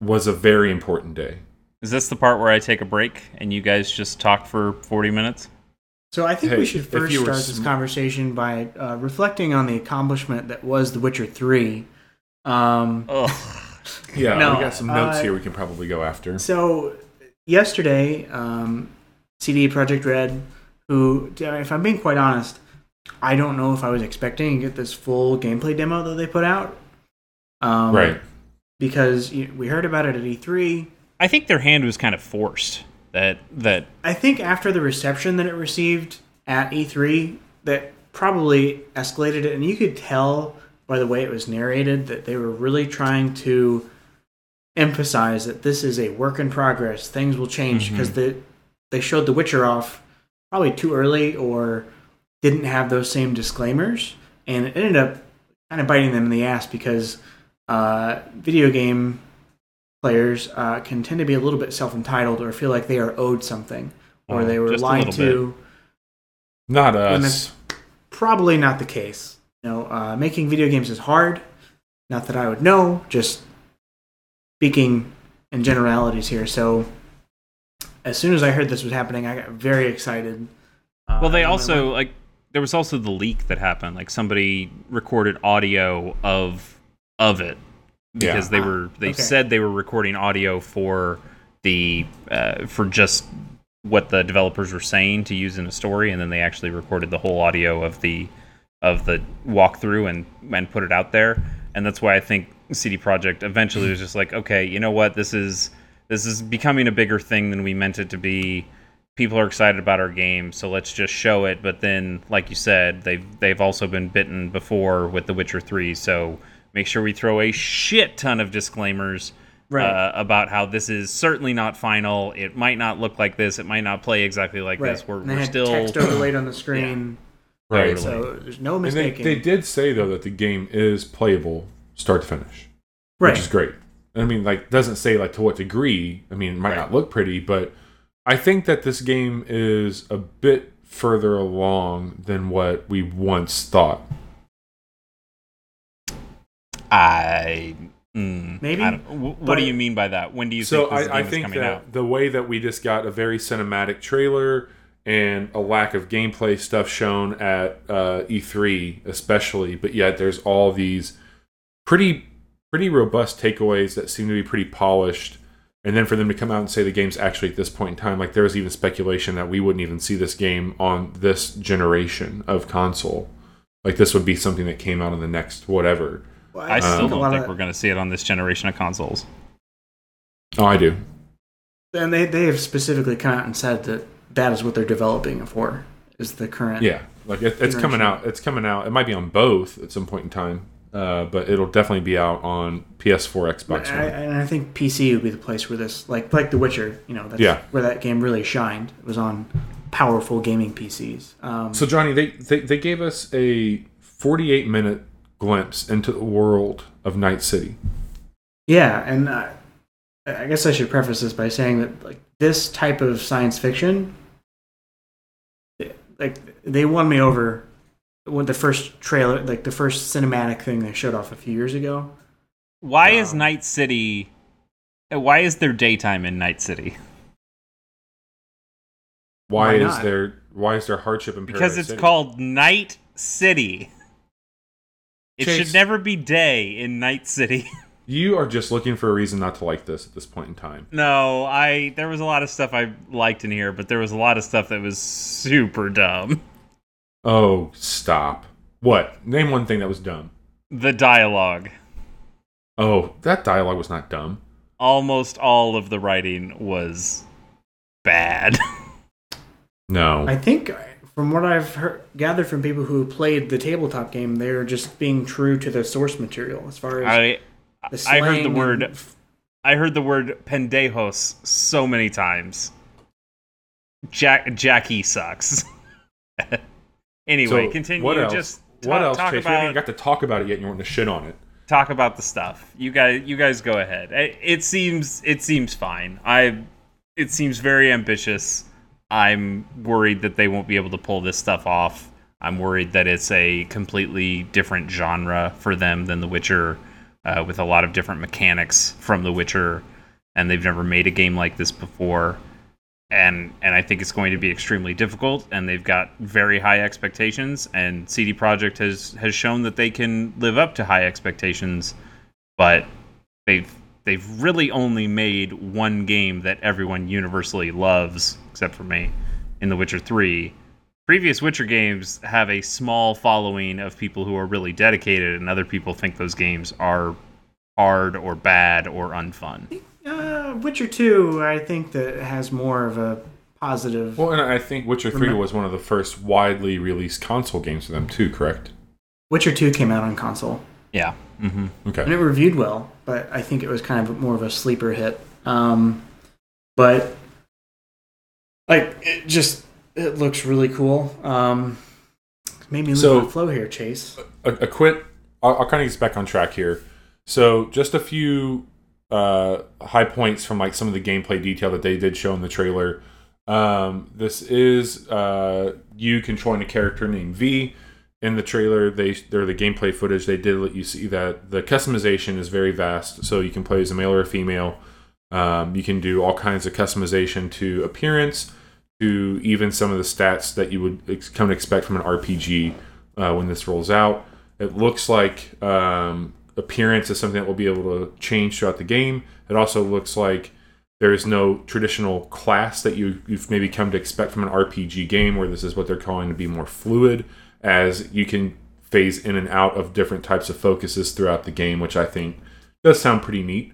was a very important day. Is this the part where I take a break and you guys just talk for forty minutes? So I think Hey, we should first you were start this conversation by uh, reflecting on the accomplishment that was The Witcher Three. Um, Ugh. [LAUGHS] Yeah, No, we got some notes uh, here we can probably go after. so yesterday, um, CD Projekt Red, who, if I'm being quite honest, I don't know if I was expecting to get this full gameplay demo that they put out. Um, right. Because we heard about it at E3. I think their hand was kind of forced. That that I think after the reception that it received at E3, that probably escalated it, and you could tell by the way it was narrated that they were really trying to emphasize that this is a work in progress. Things will change Mhm. because the they showed The Witcher off probably too early or didn't have those same disclaimers, and it ended up kind of biting them in the ass because uh, video game players uh, can tend to be a little bit self entitled or feel like they are owed something or Oh, they were just a lied little to. Not When us. that's probably not the case. You know, uh, making video games is hard. Not that I would know, just speaking in generalities here. So, as soon as I heard this was happening, I got very excited. Uh, well, they and I also went- like there was also the leak that happened. Like somebody recorded audio of of it because Yeah. they were they okay. said they were recording audio for the uh, for just what the developers were saying to use in a story, and then they actually recorded the whole audio of the of the walkthrough and and put it out there. And that's why I think CD Projekt eventually was just like, okay, you know what, this is this is becoming a bigger thing than we meant it to be. People are excited about our game, so let's just show it. But then, like you said, they've they've also been bitten before with The Witcher Three, so make sure we throw a shit ton of disclaimers Right. uh, about how this is certainly not final. It might not look like this. It might not play exactly like right. this. We're, and they we're had still text overlaid on the [CLEARS THROAT] screen, Right. Totally. so there's no And they, they did say though that the game is playable start to finish, right. which is great. I mean, like doesn't say like to what degree. I mean, it might Right. not look pretty, but I think that this game is a bit further along than what we once thought. I mm, Maybe, I don't- what but- do you mean by that? When do you so think this I, I game is think coming that out? the way that we just got a very cinematic trailer and a lack of gameplay stuff shown at uh, E3, especially, but yet there's all these pretty pretty robust takeaways that seem to be pretty polished. And then for them to come out and say the game's actually at this point in time, like there was even speculation that we wouldn't even see this game on this generation of console. Like this would be something that came out in the next whatever. Well, I still um, think don't think of- we're going to see it on this generation of consoles. Oh, I do. And they they have specifically come out and said that that is what they're developing it for. Is the current Yeah, like it, it's coming out. It's coming out. It might be on both at some point in time, uh, but it'll definitely be out on PS4, Xbox I, One. and I think PC would be the place where this, like like The Witcher, you know, that's Yeah. where that game really shined. It was on powerful gaming PCs. Um, So Johnny, they, they they gave us a 48 minute glimpse into the world of Night City. yeah, and uh, I guess I should preface this by saying that like this type of science fiction, like they won me over when the first trailer, like the first cinematic thing they showed off a few years ago. Why is Um, Night City? uh, Why is there daytime in Night City? Why, Why is there why is there hardship in Because Paradise it's City? called Night City. It Chase. should never be day in Night City. [LAUGHS] You are just looking for a reason not to like this at this point in time. no, I there was a lot of stuff I liked in here, but there was a lot of stuff that was super dumb. Oh, stop. What? Name one thing that was dumb. The dialogue. Oh, that dialogue was not dumb. Almost all of the writing was bad. [LAUGHS] No. I think uh, from what I've heard, gathered from people who played the tabletop game, they're just being true to the source material as far as I the I heard the word and- I heard the word pendejos so many times. Jack Jackie sucks. [LAUGHS] anyway, So, continue. What else? Just what else, talk Chase? We haven't even got to talk about it yet, and you want to shit on it. talk about the stuff. You guys, you guys go ahead. It, it seems it seems fine. I it seems very ambitious. I'm worried that they won't be able to pull this stuff off. I'm worried that it's a completely different genre for them than The Witcher, uh, with a lot of different mechanics from The Witcher, and they've never made a game like this before. And and I think it's going to be extremely difficult. And they've got very high expectations. And CD Projekt has has shown that they can live up to high expectations, but they've they've really only made one game that everyone universally loves, except for me, in The Witcher Three. Previous Witcher games have a small following of people who are really dedicated, and other people think those games are hard or bad or unfun. Uh, Witcher Two, I think that has more of a positive. Well, and I think Witcher 3 Remem- was one of the first widely released console games for them, too, correct? Witcher Two came out on console, Yeah. Mm-hmm. Okay. and it reviewed well, but I think it was kind of more of a sleeper hit. Um, but like, it just it looks really cool. Um, made me lose So- my flow here, Chase. a, a quick I'll, I'll kind of get back on track here so just a few uh high points from like some of the gameplay detail that they did show in the trailer. Um this is uh you controlling a character named v. In the trailer they they're the gameplay footage. They did let you see that the customization is very vast so you can play as a male or a female. Um, you can do all kinds of customization to appearance to even some of the stats that you would ex- come to expect from an rpg uh, when this rolls out. It looks like um, appearance is something that will be able to change throughout the game. It also looks like there is no traditional class that you, you've maybe come to expect from an RPG game, where this is what they're calling to be more fluid, as you can phase in and out of different types of focuses throughout the game, which I think does sound pretty neat.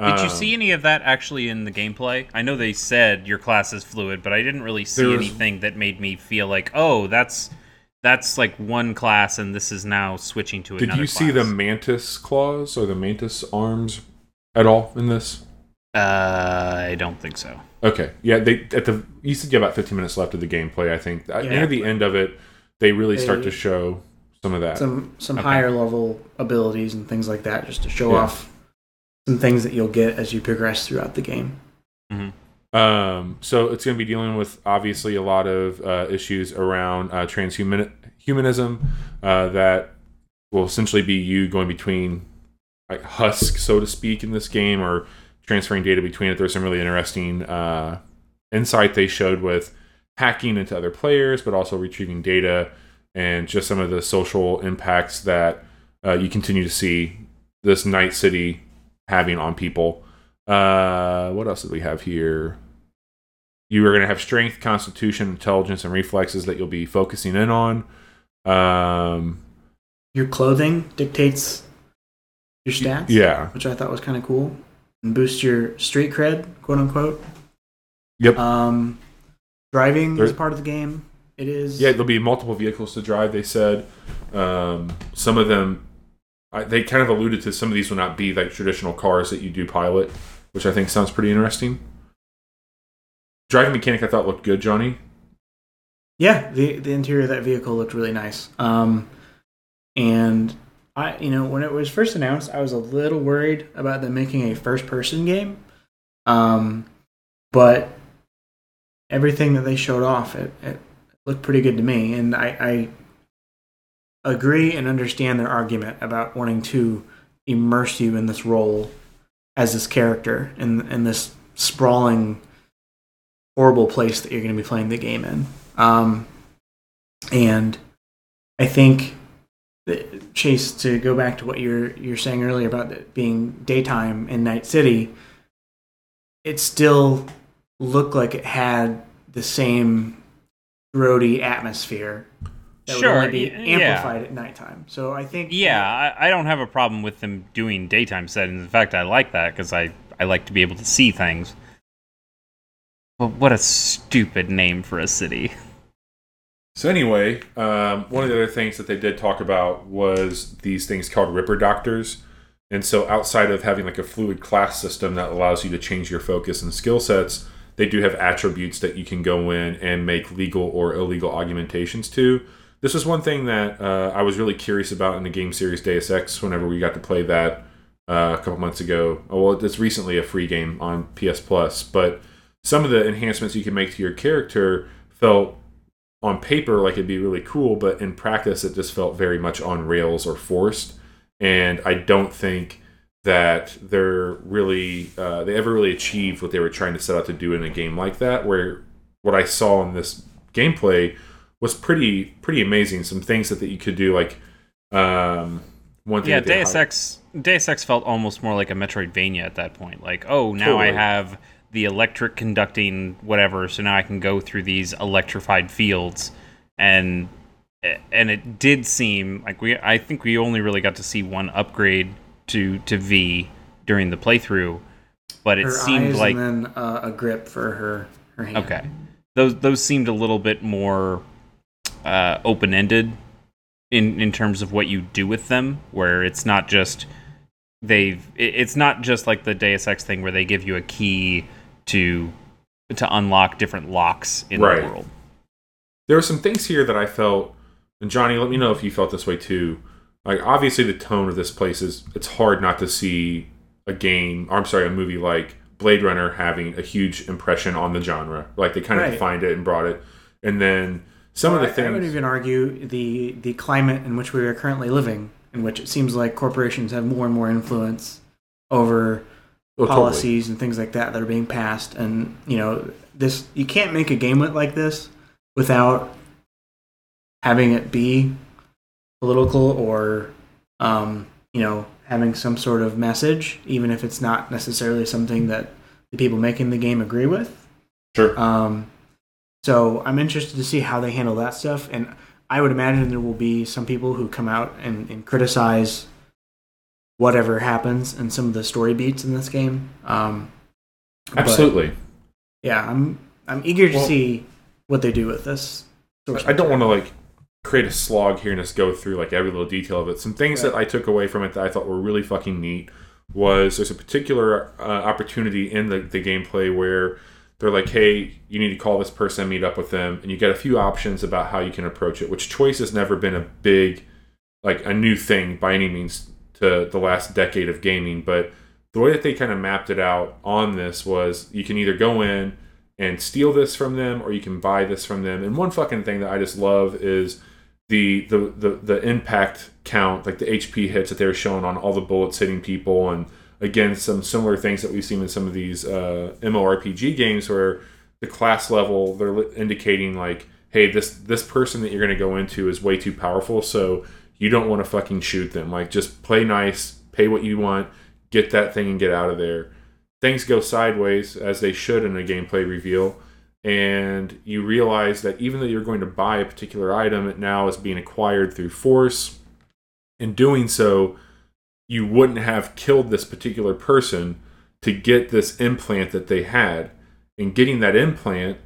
Did you Um, see any of that actually in the gameplay? I know they said your class is fluid, but I didn't really see anything that made me feel like, oh, that's that's like one class, and this is now switching to Did another. Did you see the mantis claws or the mantis arms at all in this? Uh, I don't think so. Okay. Yeah, they at the you said you have about 15 minutes left of the gameplay. I think Uh, Yeah. near the end of it, they really start to show some of that. Some some Okay. higher level abilities and things like that, just to show Yeah. off some things that you'll get as you progress throughout the game. Um, so it's going to be dealing with obviously a lot of uh, issues around uh, transhumanism uh, that will essentially be you going between like husk, so to speak, in this game, or transferring data between it. There's some really interesting uh, insight they showed with hacking into other players, but also retrieving data and just some of the social impacts that uh, you continue to see this night city having on people. Uh, what else did we have here? You are going to have strength, constitution, intelligence, and reflexes that you'll be focusing in on. Um, Your clothing dictates your stats. Yeah. which I thought was kind of cool, and boost your street cred, quote unquote. Yep. Um, driving There- is part of the game. It is. Yeah, there'll be multiple vehicles to drive. They said um, some of them. I, they kind of alluded to some of these will not be like traditional cars that you do pilot, which I think sounds pretty interesting. Driving mechanic, I thought looked good, Johnny. Yeah, the the interior of that vehicle looked really nice. Um, and I, you know, when it was first announced, I was a little worried about them making a first person game. Um, but everything that they showed off, it, it looked pretty good to me, and I, I agree and understand their argument about wanting to immerse you in this role as this character in in this sprawling, horrible place that you're going to be playing the game in. Um, and I think that, Chase, to go back to what you're you're saying earlier about it being daytime in Night City, it still looked like it had the same roady atmosphere that Sure, would only be y- yeah. amplified at nighttime. So I think Yeah, I, I don't have a problem with them doing daytime settings. In fact, I like that because I, I like to be able to see things. But what a stupid name for a city. So anyway, um, one of the other things that they did talk about was these things called Ripper Doctors. And so outside of having like a fluid class system that allows you to change your focus and skill sets, they do have attributes that you can go in and make legal or illegal augmentations to. This was one thing that uh, I was really curious about in the game series Deus Ex whenever we got to play that uh, a couple months ago. Oh, well, it's recently a free game on PS Plus, but some of the enhancements you can make to your character felt on paper like it'd be really cool, but in practice it just felt very much on rails or forced. And I don't think that they're really uh, they ever really achieved what they were trying to set out to do in a game like that. Where what I saw in this gameplay was pretty pretty amazing. Some things that, that you could do, like um, one thing. Yeah, Deus Ex Deus Ex felt almost more like a Metroidvania at that point. Like, oh, now I have the electric conducting whatever, so now I can go through these electrified fields, and and it did seem like we. I think we only really got to see one upgrade to to V during the playthrough, but it her seemed like and then uh, a grip for her her hand. Okay. Those those seemed a little bit more uh, open ended in in terms of what you do with them, where it's not just they've it's not just like the Deus Ex thing where they give you a key to to unlock different locks in Right. the world. there are some things here that I felt, and Johnny, let me know if you felt this way too. Like obviously the tone of this place is it's hard not to see a game, or I'm sorry, a movie like Blade Runner having a huge impression on the genre. Like they kind of Right. defined it and brought it. And then some of the I- I would things even argue the the climate in which we are currently living, in which it seems like corporations have more and more influence over Oh, totally. policies and things like that that are being passed. And you know, this you can't make a game like this without having it be political or um, you know having some sort of message, even if it's not necessarily something that the people making the game agree with. Sure. Um, so I'm interested to see how they handle that stuff, and I would imagine there will be some people who come out and, and criticize whatever happens in some of the story beats in this game. Um, Absolutely. yeah, I'm I'm eager to Well- see what they do with this. I don't want to like create a slog here and just go through like every little detail of it. Some things Right. that I took away from it that I thought were really fucking neat was there's a particular uh, opportunity in the, the gameplay where they're like, hey, you need to call this person, meet up with them, and you get a few options about how you can approach it. Which choice has never been a big, like a new thing by any means to the last decade of gaming, but the way that they kind of mapped it out on this was you can either go in and steal this from them or you can buy this from them. And one fucking thing that I just love is the the the, the impact count, like the HP hits that they were showing on all the bullets hitting people and again some similar things that we've seen in some of these uh, MMORPG games where the class level they're indicating like hey this this person that you're going to go into is way too powerful so you don't want to fucking shoot them. Like just play nice pay what you want get that thing and get out of there. Things go sideways as they should in a gameplay reveal and you realize that even though you're going to buy a particular item it now is being acquired through force. In doing so you wouldn't have killed this particular person to get this implant that they had. And getting that implant,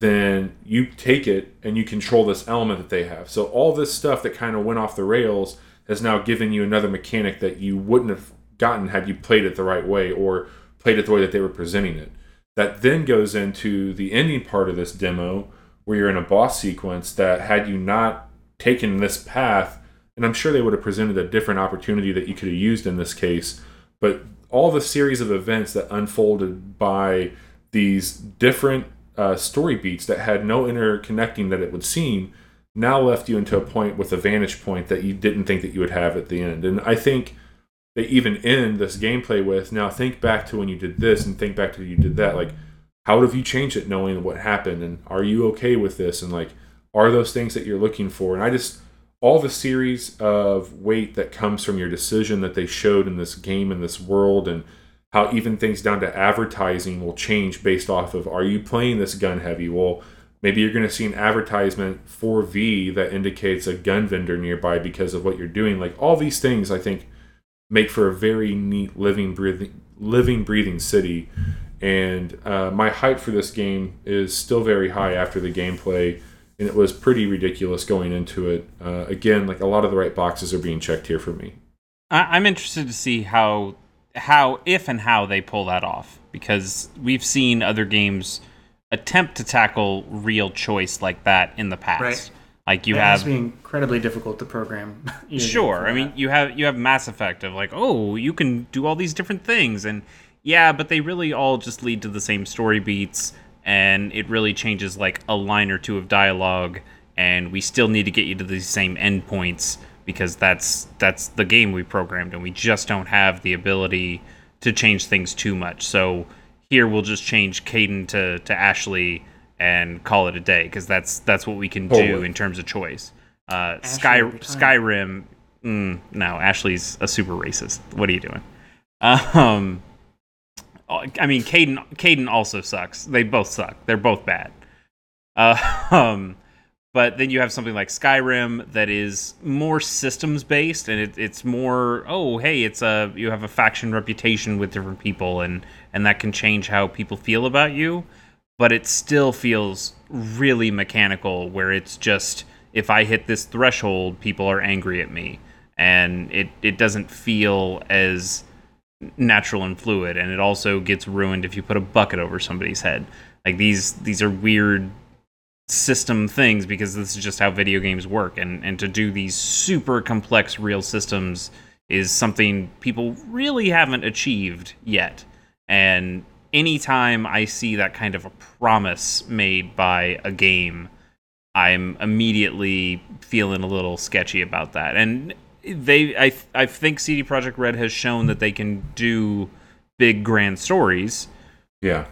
then you take it and you control this element that they have. So all this stuff that kind of went off the rails has now given you another mechanic that you wouldn't have gotten had you played it the right way or played it the way that they were presenting it. That then goes into the ending part of this demo where you're in a boss sequence that had you not taken this path, and I'm sure they would have presented a different opportunity that you could have used in this case, but all the series of events that unfolded by these different uh, story beats that had no interconnecting that it would seem now left you into a point with a vantage point that you didn't think that you would have at the end. And I think they even end this gameplay with now think back to when you did this and think back to you did that. Like, how have you changed it knowing what happened? And are you okay with this? And like, are those things that you're looking for? And I just, all the series of weight that comes from your decision that they showed in this game, in this world, and how even things down to advertising will change based off of are you playing this gun heavy? Well, maybe you're going to see an advertisement for V that indicates a gun vendor nearby because of what you're doing. Like all these things, I think make for a very neat living breathing living breathing city and uh, my hype for this game is still very high after the gameplay and it was pretty ridiculous going into it uh, again like a lot of the right boxes are being checked here for me I- i'm interested to see how how if and how they pull that off. Because we've seen other games attempt to tackle real choice like that in the past. Right. like you It have be incredibly difficult to program. [LAUGHS] sure. I mean you have you have mass effect of like oh you can do all these different things. And yeah but they really all just lead to the same story beats. And it really changes like a line or two of dialogue. And we still need to get you to these same endpoints because that's that's the game we programmed and we just don't have the ability to change things too much so here we'll just change Kaidan to to Ashley and call it a day because that's that's what we can do in terms of choice. Uh, Sky. Skyrim, mm, no, Ashley's a super racist. What are you doing? Um, I mean, Kaidan Kaidan also sucks. They both suck. They're both bad. Uh, [LAUGHS] um, but then you have something like Skyrim that is more systems based, and it, it's more oh hey, it's a you have a faction reputation with different people, and and that can change how people feel about you. But it still feels really mechanical, where it's just if I hit this threshold, people are angry at me, and it it doesn't feel as natural and fluid and it also gets ruined if you put a bucket over somebody's head like these these are weird system things because this is just how video games work. And and to do these super complex real systems is something people really haven't achieved yet. And anytime i see that kind of a promise made by a game i'm immediately feeling a little sketchy about that. And they I I think CD Projekt Red has shown that they can do big grand stories, yeah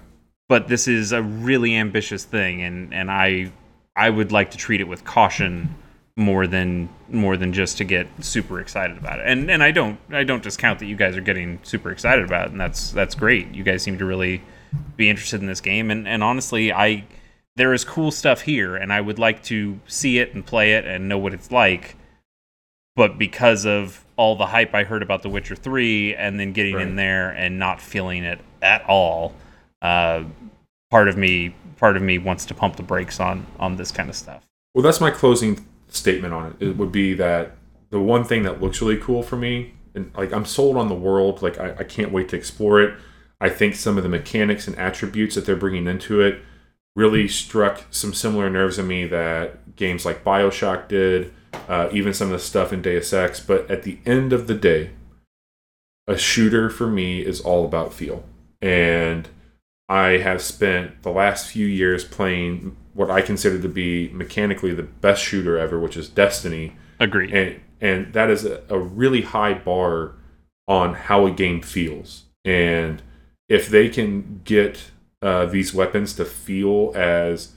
but this is a really ambitious thing and and I I would like to treat it with caution more than more than just to get super excited about it. And and I don't I don't discount that you guys are getting super excited about it and that's that's great. You guys seem to really be interested in this game and and honestly I there is cool stuff here and I would like to see it and play it and know what it's like but because of all the hype I heard about The Witcher 3 and then getting in there and not feeling it at all, uh, part of me part of me wants to pump the brakes on on this kind of stuff. Well, that's my closing statement on it. It would be that the one thing that looks really cool for me, and like I'm sold on the world. Like I, I can't wait to explore it. I think some of the mechanics and attributes that they're bringing into it really struck some similar nerves in me that games like Bioshock did, uh, even some of the stuff in Deus Ex. But at the end of the day, a shooter for me is all about feel. And I have spent the last few years playing what I consider to be mechanically the best shooter ever, which is Destiny, Agreed. and and that is a, a really high bar on how a game feels. And if they can get uh, these weapons to feel as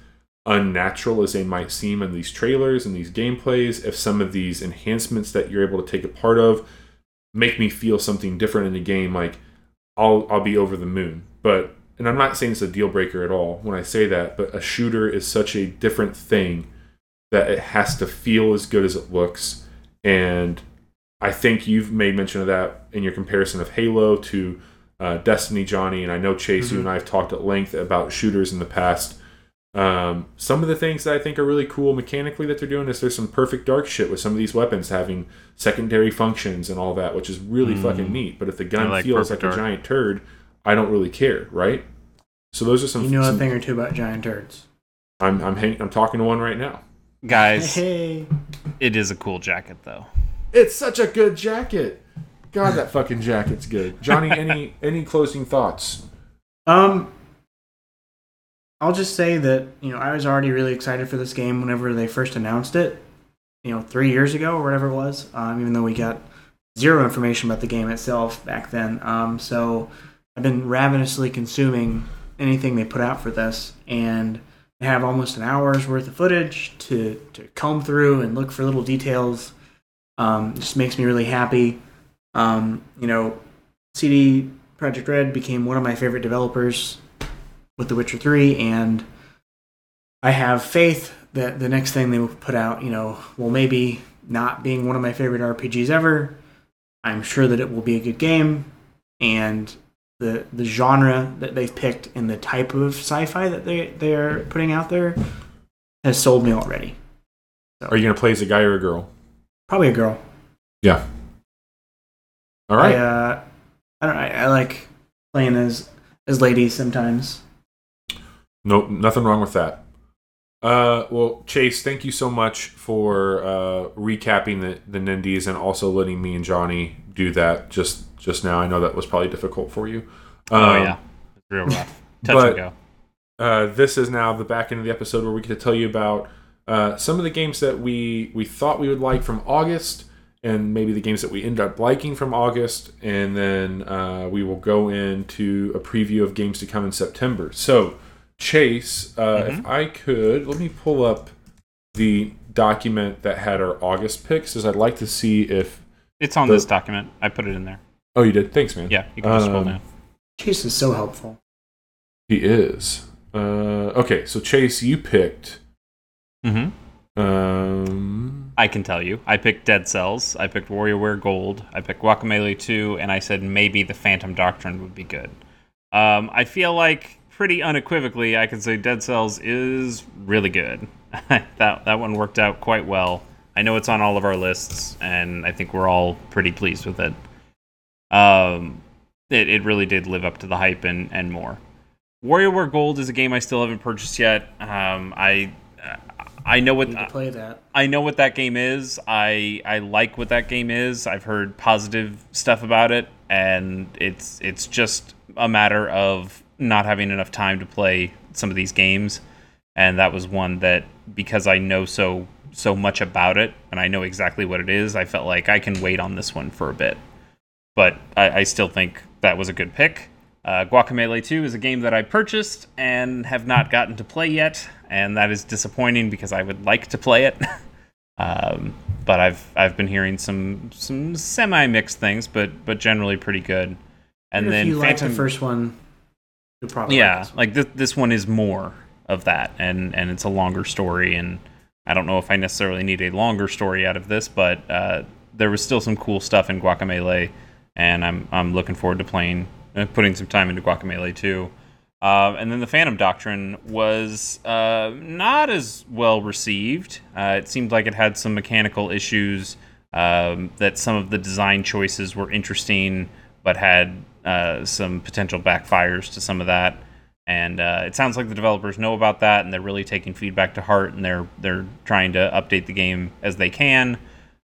unnatural as they might seem in these trailers and these gameplays, if some of these enhancements that you're able to take a part of make me feel something different in the game, like I'll I'll be over the moon. But and I'm not saying it's a deal breaker at all when I say that, but a shooter is such a different thing that it has to feel as good as it looks. And I think you've made mention of that in your comparison of Halo to uh, Destiny, Johnny, and I know Chase, Mm-hmm. you and I have talked at length about shooters in the past. Um, some of the things that I think are really cool mechanically that they're doing is there's some perfect dark shit with some of these weapons having secondary functions and all that, which is really fucking neat. But if the gun Mm. like feels like Perfect a giant turd, I don't really care, right? So those are some. You know a thing or two about giant turds. I'm I'm hang, I'm talking to one right now. Guys, Hey, it is a cool jacket though. It's such a good jacket. God, that fucking jacket's good. Johnny, [LAUGHS] any any closing thoughts? um, I'll just say that you know I was already really excited for this game whenever they first announced it. You know, three years ago or whatever it was. Um, even though we got zero information about the game itself back then. Um, so I've been ravenously consuming anything they put out for this, and I have almost an hour's worth of footage to to comb through and look for little details. Um, just makes me really happy. Um, you know, CD Projekt Red became one of my favorite developers with The Witcher 3, and I have faith that the next thing they will put out, you know, will maybe not being one of my favorite RPGs ever. I'm sure that it will be a good game, and the the genre that they've picked and the type of sci-fi that they they are putting out there has sold me already. Are you gonna play as a guy or a girl? Probably a girl. Yeah. All right. I, uh, I don't. I, I like playing as as ladies sometimes. No, nothing wrong with that. Uh, well, Chase, thank you so much for uh, recapping the the Nindies and also letting me and Johnny do that just just now. I know that was probably difficult for you. oh Um, yeah, it's real rough. Touch but- and go. uh, this is now the back end of the episode where we get to tell you about uh, some of the games that we we thought we would like from August, and maybe the games that we end up liking from August, and then uh, we will go into a preview of games to come in September. So, Chase, uh, if I could, let me pull up the document that had our August picks, as I'd like to see if. It's on the- this document. I put it in there. Oh, you did. Thanks, man. Yeah, you can just scroll Um, down. Chase is so helpful. He is. Uh, okay, so Chase, you picked. hmm Um, I can tell you. I picked Dead Cells. I picked WarioWare Gold. I picked Guacamelee 2, and I said maybe the Phantom Doctrine would be good. Um, I feel like pretty unequivocally, I can say Dead Cells is really good. [LAUGHS] that that one worked out quite well. I know it's on all of our lists, and I think we're all pretty pleased with it. Um, it, it really did live up to the hype and, and more. WarioWare Gold is a game I still haven't purchased yet. Um, I I know what play that. I know what that game is. I I like what that game is. I've heard positive stuff about it, and it's it's just a matter of not having enough time to play some of these games. And that was one that because I know so so much about it and I know exactly what it is, I felt like I can wait on this one for a bit. But I, I still think that was a good pick. Uh, Guacamelee 2 is a game that I purchased and have not gotten to play yet, and that is disappointing because I would like to play it. [LAUGHS] um, but I've I've been hearing some some semi mixed things, but but generally pretty good. And if then you like the first one, you'll probably yeah, Like this one. like this this one is more of that, and and it's a longer story, and I don't know if I necessarily need a longer story out of this, but uh, there was still some cool stuff in Guacamelee, and I'm I'm looking forward to playing, uh, putting some time into Guacamelee too. Uh, and then the Phantom Doctrine was uh, not as well received. Uh, it seemed like it had some mechanical issues. Um, that some of the design choices were interesting, but had uh, some potential backfires to some of that. And uh, it sounds like the developers know about that, and they're really taking feedback to heart, and they're they're trying to update the game as they can.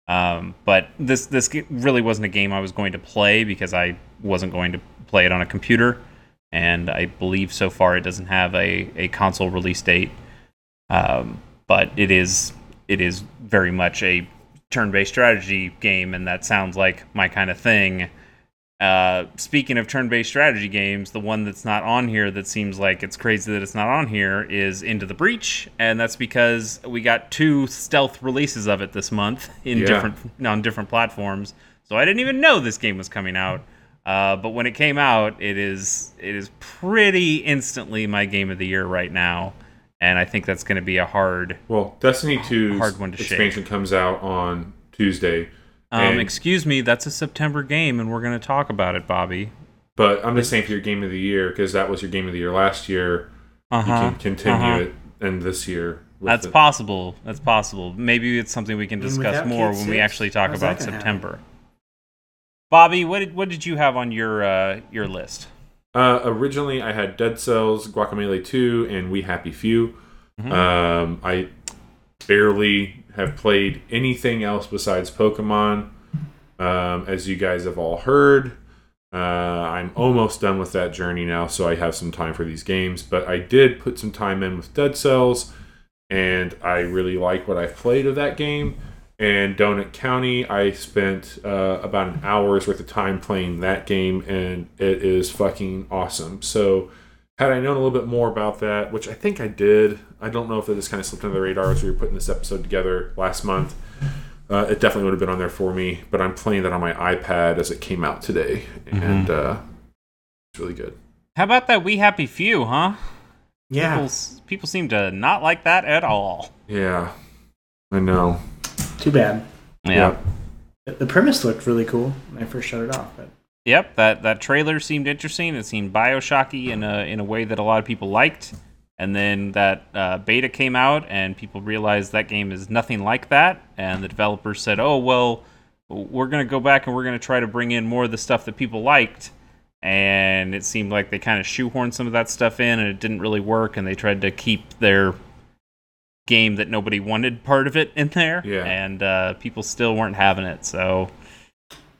Um, but this this really wasn't a game I was going to play because I wasn't going to play it on a computer, and I believe so far it doesn't have a, a console release date. Um, but it is it is very much a turn-based strategy game, and that sounds like my kind of thing. Uh, speaking of turn-based strategy games, the one that's not on here that seems like it's crazy that it's not on here is Into the Breach, and that's because we got two stealth releases of it this month in Yeah. different on different platforms. So I didn't even know this game was coming out. Uh, but when it came out, it is it is pretty instantly my game of the year right now, and I think that's going to be a hard. Well, Destiny 2's Hard one to shake. expansion comes out on Tuesday. Um, And- excuse me, that's a September game, and we're going to talk about it, Bobby. But I'm just saying for your game of the year because that was your game of the year last year. Uh You can continue uh-huh. it and this year. That's it. possible. That's possible. Maybe it's something we can discuss more Kid when we actually talk about gonna happen? September. Bobby, what did what did you have on your uh, your list? Uh, originally, I had Dead Cells, Guacamole 2, and We Happy Few. Mhm. Um, I barely have played anything else besides Pokemon. Um, as you guys have all heard, uh, I'm almost done with that journey now, so I have some time for these games. But I did put some time in with Dead Cells, and I really like what I've played of that game. And Donut County, I spent uh, about an hour's worth of time playing that game, and it is fucking awesome. So, had I known a little bit more about that, which I think I did, I don't know if it just kind of slipped under the radar as we were putting this episode together last month. Uh, it definitely would have been on there for me, but I'm playing that on my iPad as it came out today, and uh, it's really good. How about that We Happy Few, huh? Yeah. People, people seem to not like that at all. Yeah, I know. Too bad. Yeah. The- The premise looked really cool when I first shut it off, but Yep. That that trailer seemed interesting. It seemed Bioshocky in a in a way that a lot of people liked. And then that uh, beta came out, and people realized that game is nothing like that. And the developers said, "Oh well, we're going to go back and we're going to try to bring in more of the stuff that people liked." And it seemed like they kind of shoehorned some of that stuff in, and it didn't really work. And they tried to keep their game that nobody wanted part of it in there, Yeah. and uh, people still weren't having it. So,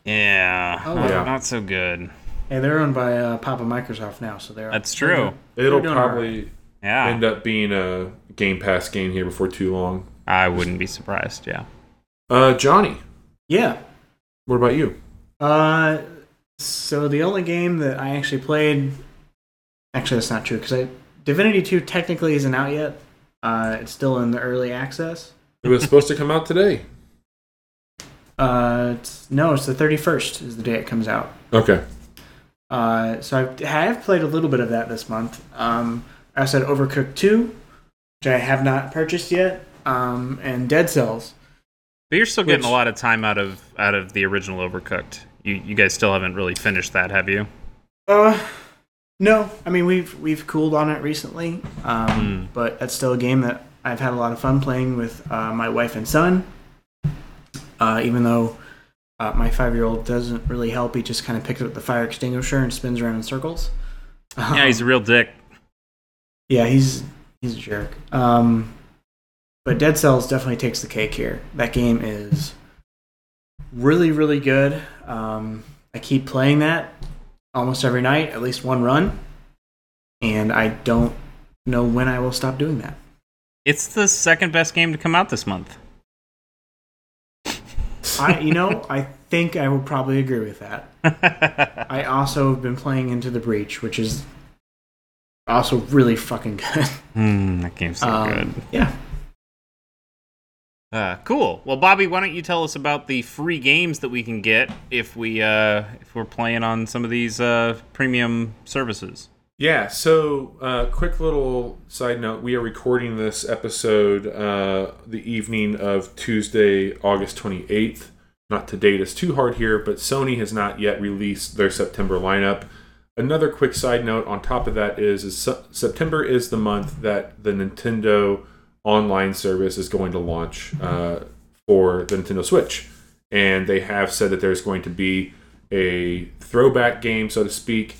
yeah, Oh, not, yeah. not so good. hey, they're owned by uh, Papa Microsoft now, so they're That's they're true. doing- It'll they're doing all probably Yeah, end up being a Game Pass game here before too long. I wouldn't be surprised. Yeah. Uh, Johnny, Yeah. what about you? Uh, so the only game that I actually played, actually that's not true because I Divinity Two technically isn't out yet. Uh, it's still in the early access. It was supposed to come out today. [LAUGHS] Uh, it's, no, it's the thirty first is the day it comes out. Okay. Uh, so I've, I have played a little bit of that this month. Um, I said Overcooked Two, which I have not purchased yet. Um, and Dead Cells. But you're still getting Which- a lot of time out of out of the original Overcooked. You you guys still haven't really finished that, have you? Uh, no. I mean, we've we've cooled on it recently, um, Hmm. but that's still a game that I've had a lot of fun playing with uh, my wife and son. Uh, even though uh, my five-year-old doesn't really help, he just kind of picks up the fire extinguisher and spins around in circles. Yeah, he's a real dick. yeah, he's he's a jerk. Um, but Dead Cells definitely takes the cake here. That game is really, really good. Um, I keep playing that almost every night, at least one run, and I don't know when I will stop doing that. It's the second best game to come out this month. I, you know, I think I would probably agree with that. [LAUGHS] I also have been playing Into the Breach, which is also really fucking good. Hmm, that game's so Um, good. Yeah. Uh, cool. Well, Bobby, why don't you tell us about the free games that we can get if we uh, if we're playing on some of these uh, premium services? Yeah, so uh, quick little side note. We are recording this episode uh, the evening of Tuesday, August 28th. Not to date us too hard here, but Sony has not yet released their September lineup. Another quick side note on top of that is, is Se- September is the month that the Nintendo online service is going to launch uh, for the Nintendo Switch. And they have said that there's going to be a throwback game, so to speak,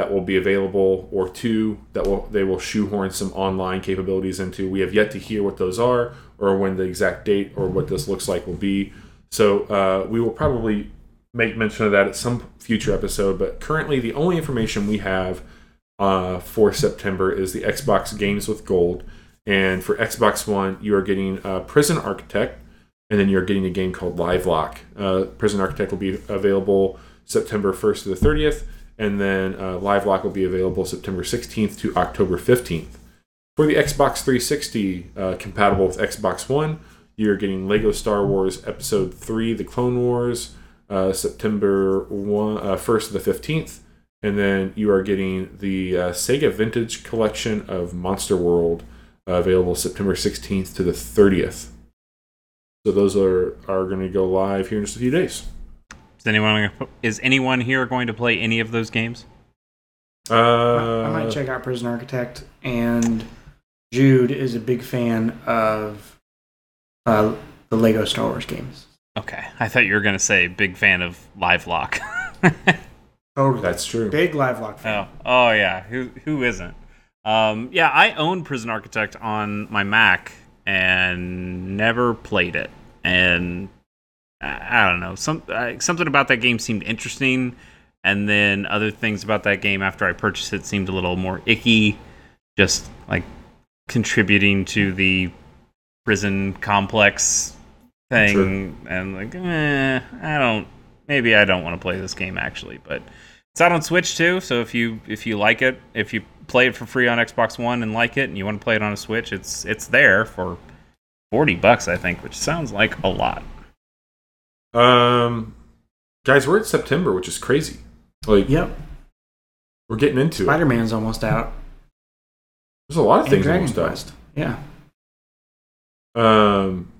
that will be available, or two that will they will shoehorn some online capabilities into. We have yet to hear what those are, or when the exact date or what this looks like will be. So uh, we will probably make mention of that at some future episode. But currently, the only information we have uh, for September is the Xbox Games with Gold, and for Xbox One, you are getting uh, Prison Architect, and then you're getting a game called Live Lock. Uh, Prison Architect will be available September 1st to the 30th, and then uh, Live Lock will be available September 16th to October 15th. For the Xbox 360, uh, compatible with Xbox One, you're getting Lego Star Wars Episode 3 The Clone Wars uh, September 1, uh, 1st to the 15th. And then you are getting the uh, Sega Vintage Collection of Monster World uh, available September 16th to the 30th. So those are are going to go live here in just a few days. Is anyone is anyone here going to play any of those games? Uh, I might check out Prison Architect, and Jude is a big fan of uh, the Lego Star Wars games. Okay, I thought you were going to say big fan of Live Lock. [LAUGHS] Totally, That's true. big live lock fan. Oh, oh yeah. Who who isn't? Um, yeah, I own Prison Architect on my Mac and never played it. And I, don't know, some uh, something about that game seemed interesting, and then other things about that game after I purchased it seemed a little more icky, just like contributing to the prison complex thing, and like, eh, I don't. Maybe I don't want to play this game actually, but it's out on Switch too. So if you if you like it, if you play it for free on Xbox One and like it, and you want to play it on a Switch, it's it's there for forty bucks, I think, which sounds like a lot. Um, guys, we're at September, which is crazy. Like, Yep, we're getting into it. Spider Man's almost out. There's a lot of And things Dragon almost out. Yeah. Um,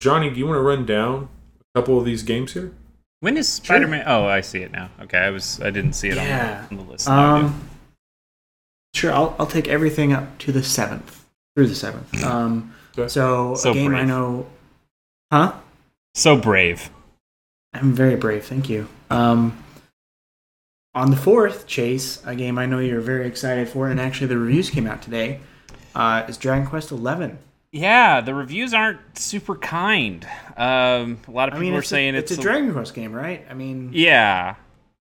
Johnny, do you want to run down a couple of these games here? When is Spider Man? Oh, I see it now. Okay, I was I didn't see it Yeah. on, the, on the list. Now I. Um, sure, I'll, I'll take everything up to the seventh through the seventh. Um, Okay. so, So a game I brave. know, huh? so brave. I'm very brave, thank you. Um, on the fourth, Chase, a game I know you're very excited for, and actually the reviews came out today, uh, is Dragon Quest Eleven. Yeah, the reviews aren't super kind. Um, a lot of I people mean, are it's, saying a, it's, it's a Dragon Quest game, right? I mean, Yeah,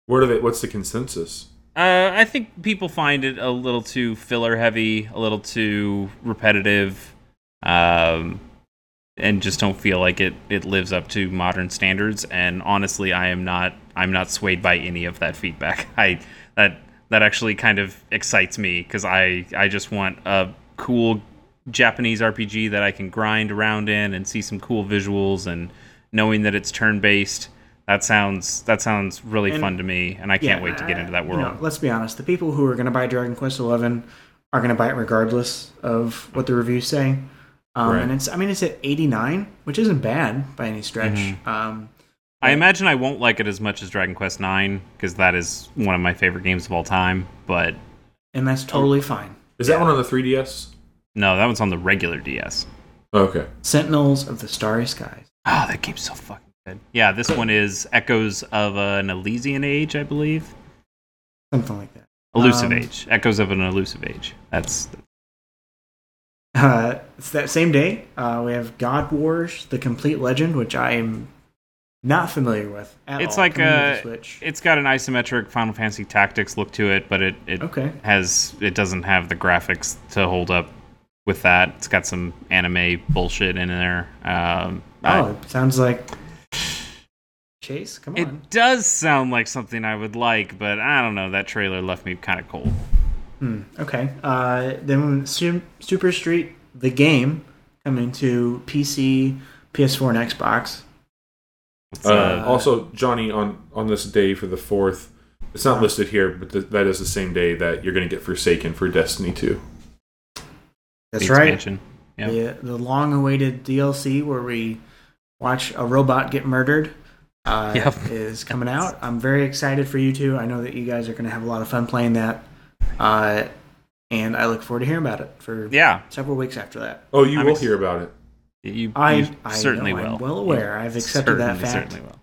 What are they? What's the consensus? Uh, I think people find it a little too filler heavy, a little too repetitive, um, and just don't feel like it, it lives up to modern standards. And honestly, I am not I'm not swayed by any of that feedback. [LAUGHS] I that that actually kind of excites me because I I just want a cool Japanese RPG that I can grind around in and see some cool visuals and knowing that it's turn based. That sounds that sounds really And- fun to me, and I can't yeah, wait to get into that you world. know, let's be honest. The people who are going to buy Dragon Quest Eleven are going to buy it regardless of what the reviews say. Um, Right. And it's, I mean, it's at 89, which isn't bad by any stretch. Mm-hmm. Um, I imagine I won't like it as much as Dragon Quest Nine because that is one of my favorite games of all time. But and that's totally fine. Is that one on the 3DS? no, that one's on the regular DS. Okay. Sentinels of the Starry Skies. Oh, that game's so fucking good. Yeah, this one is Echoes of an Elysian Age, I believe. Something like that. Elusive Um, Age. Echoes of an Elusive Age. That's Uh, it's that same day. Uh, we have God Wars: The Complete Legend, which I am not familiar with. At It's all, like coming to the a- Switch. it's got an isometric Final Fantasy Tactics look to it, but it it Okay. has it doesn't have the graphics to hold up with that. It's got some anime bullshit in there. Um, I- Oh, it sounds like Chase. Come on. It does sound like something I would like, but I don't know. That trailer left me kind of cold. Hmm, okay. Uh, then Su- Super Street, the game, coming to PC, PS4, and Xbox. It's, Uh, uh, also, Johnny, on on this day for the fourth, it's not listed here, but th- that is the same day that you're going to get Forsaken for Destiny 2. That's the right. expansion. Yeah. The, the long-awaited DLC where we watch a robot get murdered uh, [LAUGHS] Yep. is coming out. I'm very excited for you two. I know that you guys are going to have a lot of fun playing that, uh, and I look forward to hearing about it for Yeah, several weeks after that. Oh, you I'm will ex- hear about it. you, I, you I certainly know, will. I'm well aware. I've accepted that Certainly, fact. Certainly will.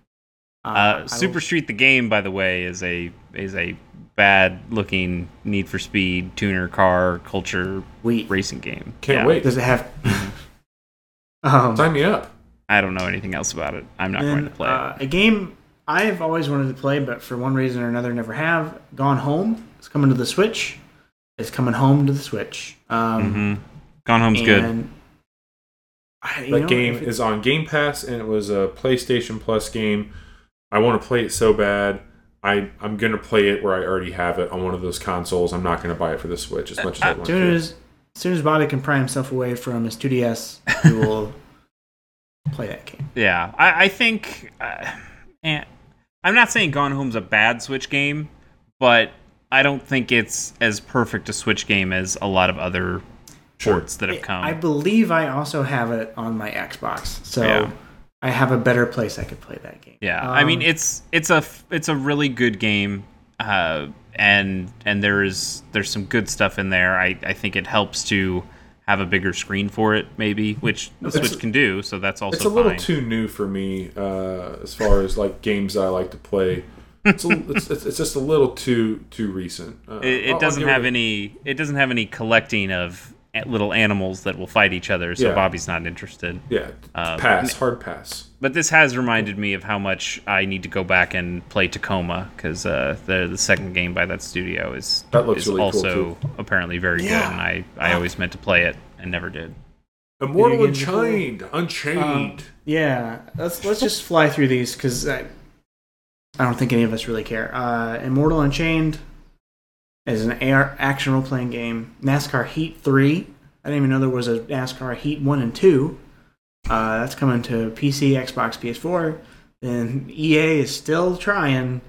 Uh, Uh, I Super will- Street the game, by the way, is a is a bad looking Need for Speed tuner car culture we racing game. Can't Yeah. wait. does it have? [LAUGHS] um, Sign me up. I don't know anything else about it. I'm not going Then, to play uh, it. a game I've always wanted to play, but for one reason or another never have. Gone Home. It's coming to the Switch. It's coming home to the Switch. Um, hmm Gone Home's good. and I, That know, game if it- is on Game Pass, and it was a PlayStation Plus game. I want to play it so bad. I I'm gonna play it where I already have it on one of those consoles. I'm not gonna buy it for the Switch as much as I want soon to. as, as soon as Bobby can pry himself away from his 2DS, he [LAUGHS] will play that game. Yeah, I, I think. Uh, and I'm not saying Gone Home's a bad Switch game, but I don't think it's as perfect a Switch game as a lot of other Sure. ports that have come. I believe I also have it on my Xbox. So Yeah. I have a better place I could play that game. Yeah, I mean Um, it's it's a f- it's a really good game, uh, and and there's there's some good stuff in there. I I think it helps to have a bigger screen for it, maybe, which the Switch can do. So that's also It's a little fine. too new for me uh, as far as like games I like to play. It's, a, it's, it's, it's just a little too too recent. Uh, it, it I'll- I'll doesn't have it- any it doesn't have any collecting of little animals that will fight each other. So Yeah. Bobby's not interested. Yeah, Uh, pass, hard pass. But this has reminded me of how much I need to go back and play Tacoma because uh, the the second game by that studio is That looks is really cool, also apparently very Yeah. good, and I I always meant to play it and never did. Immortal games are cool. Unchained, Unchained. Yeah, let's let's just fly through these because I, I don't think any of us really care. Uh, Immortal Unchained is an AR action role playing game. NASCAR Heat Three. I didn't even know there was a NASCAR Heat One and Two. Uh, that's coming to PC, Xbox, PS4. Then EA is still trying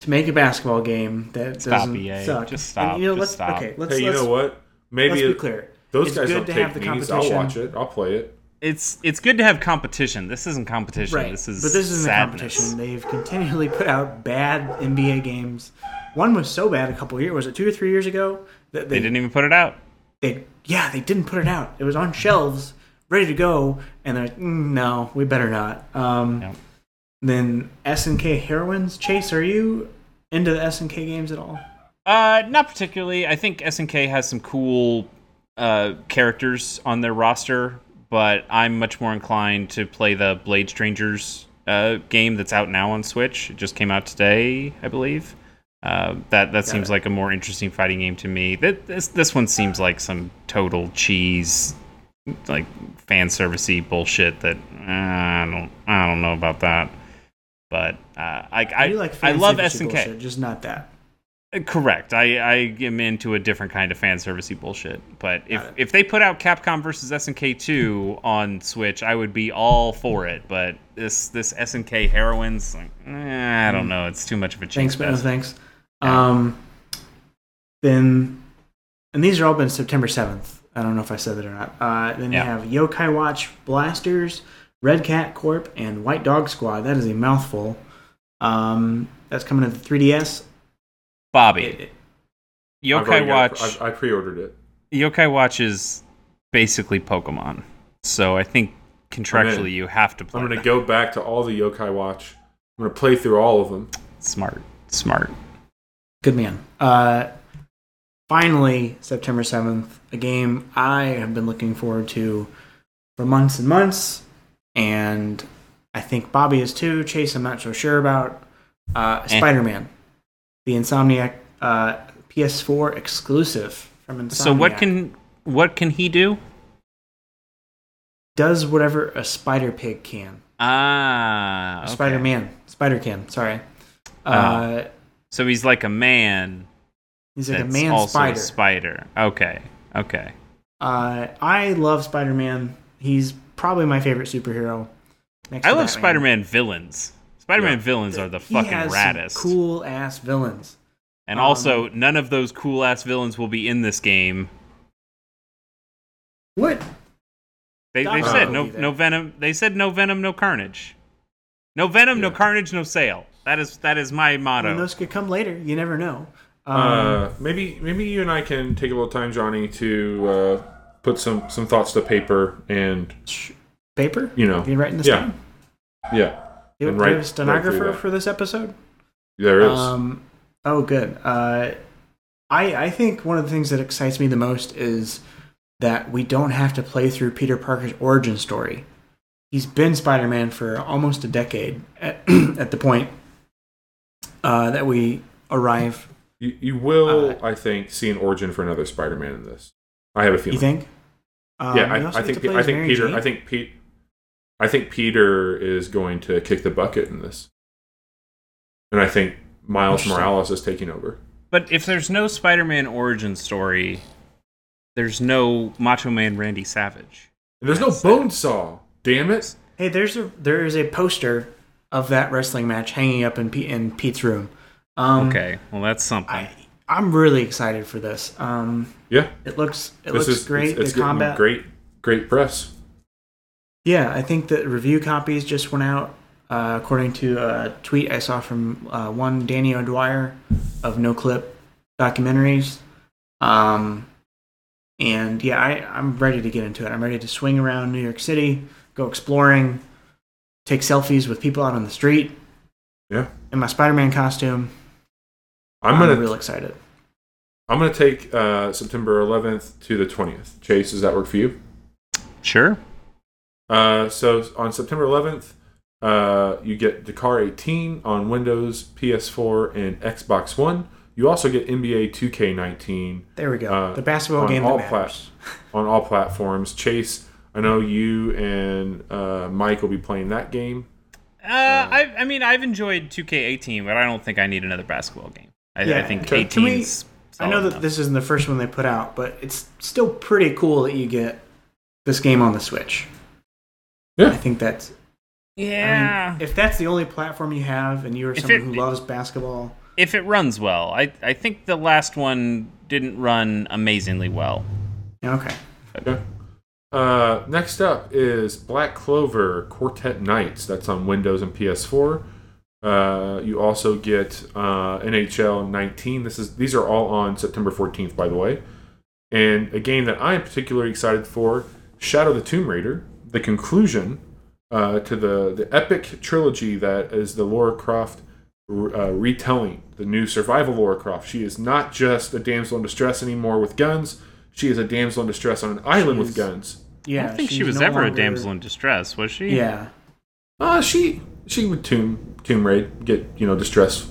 to make a basketball game that Stop, doesn't EA. suck. Just stop. And, you know, Just let's, stop. Okay, let's hey, you let's, know what? let's Maybe be clear. those It's guys good don't to take have the these. I'll watch it. I'll play it. It's it's good to have competition. This isn't competition. Right. This is but this isn't a sadness. competition. They've continually put out bad NBA games. One was so bad a couple years. Was it two or three years ago? That They didn't even put it out. They yeah, they didn't put it out. It was on shelves, ready to go, and they're like, mm, no, we better not. Um, Yep. Then SNK Heroines. Chase, are you into the SNK games at all? Uh, not particularly. I think SNK has some cool uh, characters on their roster, but I'm much more inclined to play the Blade Strangers uh, game that's out now on Switch. It just came out today, I believe. Uh, that that seems it. like a more interesting fighting game to me. That this this one seems like some total cheese, like fan servicey bullshit. That uh, I don't I don't know about that. But uh, I I, you like I love SNK. bullshit, just not that. Uh, Correct. I, I am into a different kind of fan servicey bullshit. But if, if they put out Capcom versus SNK 2 on Switch, I would be all for it. But this this SNK heroines, like, eh, I don't know. It's too much of a change. Thanks, but no thanks. Yeah. Um, then, and these are all been September 7th. I don't know if I said that or not. Uh, then Yeah. you have Yokai Watch Blasters, Red Cat Corp, and White Dog Squad. That is a mouthful. Um, that's coming to the 3DS. Bobby, It- it- Yokai got- Watch. I, I pre-ordered it. Yokai Watch is basically Pokemon. So I think contractually you have to play. I'm going to go back to all the Yokai Watch. I'm going to play through all of them. Smart, smart. good man. Uh, finally, September 7th, a game I have been looking forward to for months and months, and I think Bobby is too. Chase, I'm not so sure about. Uh, Eh. Spider Man, the Insomniac uh, PS4 exclusive from Insomniac. So what can what can he do? does whatever a Spider Pig can. Ah, okay. Spider Man, Spider can. Sorry. Oh. Uh, So he's like a man he's like a man spider. a spider. Okay, okay. Uh, I love Spider Man. He's probably my favorite superhero. Next I love Spider-Man villains. Spider-Man Yeah. villains are the He fucking has raddest. cool ass villains. and um, also, none of those cool ass villains will be in this game. What? They, they Ock said no no venom. They said no venom, no carnage. No venom, no carnage, no sale. That is that is my I mean, motto. those could come later. You never know. Um, uh, maybe maybe you and I can take a little time, Johnny, to uh, put some some thoughts to paper and paper? you know You writing this yeah. down? yeah, You, And do write- a stenographer for this episode? there is. Um, oh, good. Uh, I I think one of the things that excites me the most is that we don't have to play through Peter Parker's origin story. He's been Spider-Man for almost a decade at, [CLEARS THROAT] at the point uh, that we arrive. you, you will, uh, I think, see an origin for another Spider-Man in this. I have a feeling. You think? Um, yeah, I, I think I think Mary Peter. Jane. I think Pete. I think Peter is going to kick the bucket in this, and I think Miles Morales is taking over. but if there's no Spider-Man origin story, there's no Macho Man Randy Savage. And there's no That's bone saw. Damn it! Hey, there's a there is a poster of that wrestling match hanging up in Pete, in Pete's room. Um, Okay, well that's something. I I'm really excited for this. Um, Yeah, it looks it this looks is great. It's, it's the combat. great, great press. Yeah, I think that review copies just went out, uh, according to a tweet I saw from uh, one Danny O'Dwyer of Noclip Documentaries. Um, and yeah, I, I'm ready to get into it. I'm ready to swing around New York City, go exploring, take selfies with people out on the street Yeah. in my Spider-Man costume. I'm I'm, gonna real excited. I'm gonna take uh, September 11th to the 20th. Chase, does that work for you? Sure. Uh, so on September 11th, uh, you get Dakar 18 on Windows, PS4, and Xbox One. You also get NBA 2K19 There we go. Uh, the basketball on game all that plat- matters. on all platforms. Chase, I know you and uh, Mike will be playing that game. Uh, I, I mean, I've enjoyed 2K18, but I don't think I need another basketball game. I, I think okay. 18's I solid know that enough. this isn't the first one they put out, but it's still pretty cool that you get this game on the Switch. Yeah. I think that's. Yeah. I mean, if that's the only platform you have, and you're someone it- who loves basketball, if it runs well, I, I think the last one didn't run amazingly well. okay. Okay. Uh, next up is Black Clover Quartet Knights. That's on Windows and PS4. Uh, you also get uh, NHL 19. This is these are all on September 14th, by the way. And a game that I am particularly excited for: Shadow the Tomb Raider, the conclusion uh, to the the epic trilogy that is the Lara Croft uh, retelling, the new survival Lara Croft. She is not just a damsel in distress anymore with guns. She is a damsel in distress on an island with guns. Yeah. I don't think she was no ever a damsel in distress, was she? Yeah. Uh, she she would tomb tomb raid, get you know distress.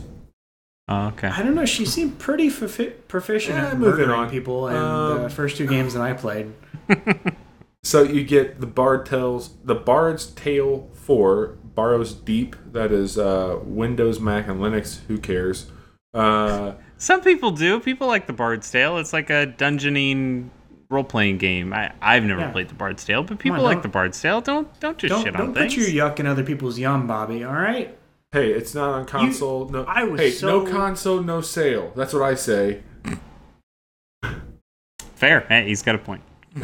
Oh, okay. I don't know. She seemed pretty profi- proficient Yeah, at moving murdering on. people in Um, the first two games that I played. [LAUGHS] So you get the Bard Tales, the Bard's Tale Four, Barrows Deep. That is uh, Windows, Mac, and Linux. Who cares? Uh, [LAUGHS] Some people do. People like the Bard's Tale. It's like a dungeoning role playing game. I, I've never Yeah. played the Bard's Tale, but people on, like the Bard's Tale. Don't don't just Don't, shit don't on put things. your yuck in other people's yum, Bobby. All right. hey, it's not on console. no, I was hey, so- no console, no sale. That's what I say. Fair. Hey, he's got a point. [LAUGHS]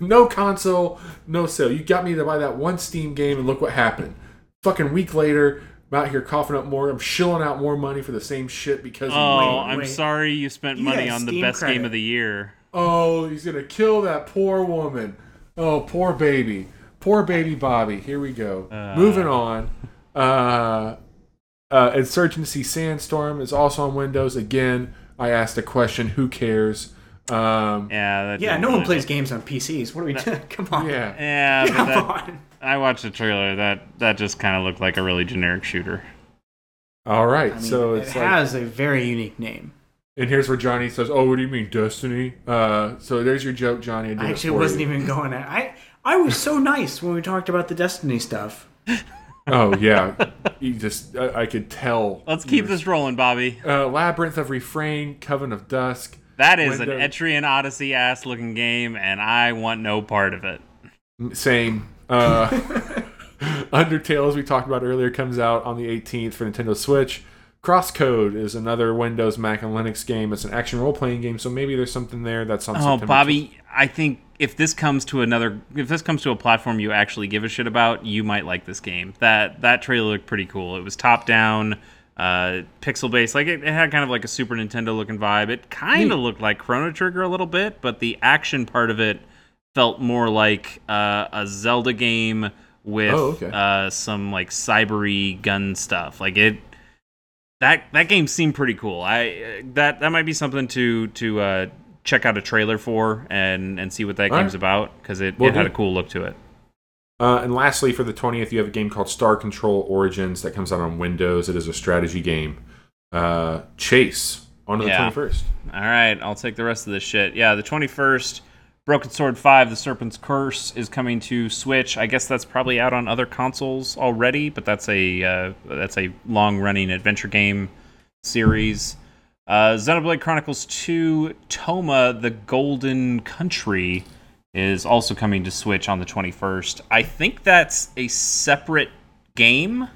No console, no sale. You got me to buy that one Steam game, and look what happened. Fucking week later, I'm out here coughing up more. I'm shilling out more money for the same shit because. Oh, you. I'm wait. sorry you spent You money got on the Steam best game of the year. Oh, he's gonna kill that poor woman. Oh, poor baby. Poor baby Bobby. Here we go. Moving on. Uh, uh, Insurgency Sandstorm is also on Windows. Again, I asked a question. Who cares? Um, Yeah. That Yeah, didn't no one really- plays games on PCs. What are we doing? [LAUGHS] Come on. yeah. Yeah, but [LAUGHS] Come that, on. I watched the trailer. That that just kind of looked like a really generic shooter. All right. I mean, so it it's like, has a very unique name. and here's where Johnny says, "Oh, what do you mean, Destiny?" Uh, so there's your joke, Johnny. I, I it actually wasn't you. even going at. I I was so nice when we talked about the Destiny stuff. [LAUGHS] Oh yeah. you just, I, I could tell. Let's keep were- this rolling, Bobby. Uh, Labyrinth of Refrain, Coven of Dusk. That is an Windows- Etrian Odyssey ass looking game, and I want no part of it. Same. Uh, [LAUGHS] Undertale, as we talked about earlier, comes out on the 18th for Nintendo Switch. Crosscode is another Windows, Mac, and Linux game. It's an action role playing game, so maybe there's something there that's on. Oh, September Bobby, I think if this comes to another, if this comes to a platform you actually give a shit about, you might like this game. That that trailer looked pretty cool. It was top down, uh, pixel based, like it, it had kind of like a Super Nintendo looking vibe. It kind of looked like Chrono Trigger a little bit, but the action part of it felt more like uh, a Zelda game with Oh, okay. uh, some like cybery gun stuff. Like it. That, that game seemed pretty cool. I that that might be something to to uh, check out a trailer for and and see what that All game's right. about because it, Will it had a cool look to it. Uh, and lastly, for the 20th, you have a game called Star Control Origins that comes out on Windows. It is a strategy game. Uh, Chase on to the 21st. All right, I'll take the rest of this shit. Yeah, the 21st, Broken Sword 5, The Serpent's Curse is coming to Switch. I guess that's probably out on other consoles already, but that's a uh, that's a long-running adventure game series. Uh, Xenoblade Chronicles 2 Torna the Golden Country is also coming to Switch on the 21st. I think that's a separate game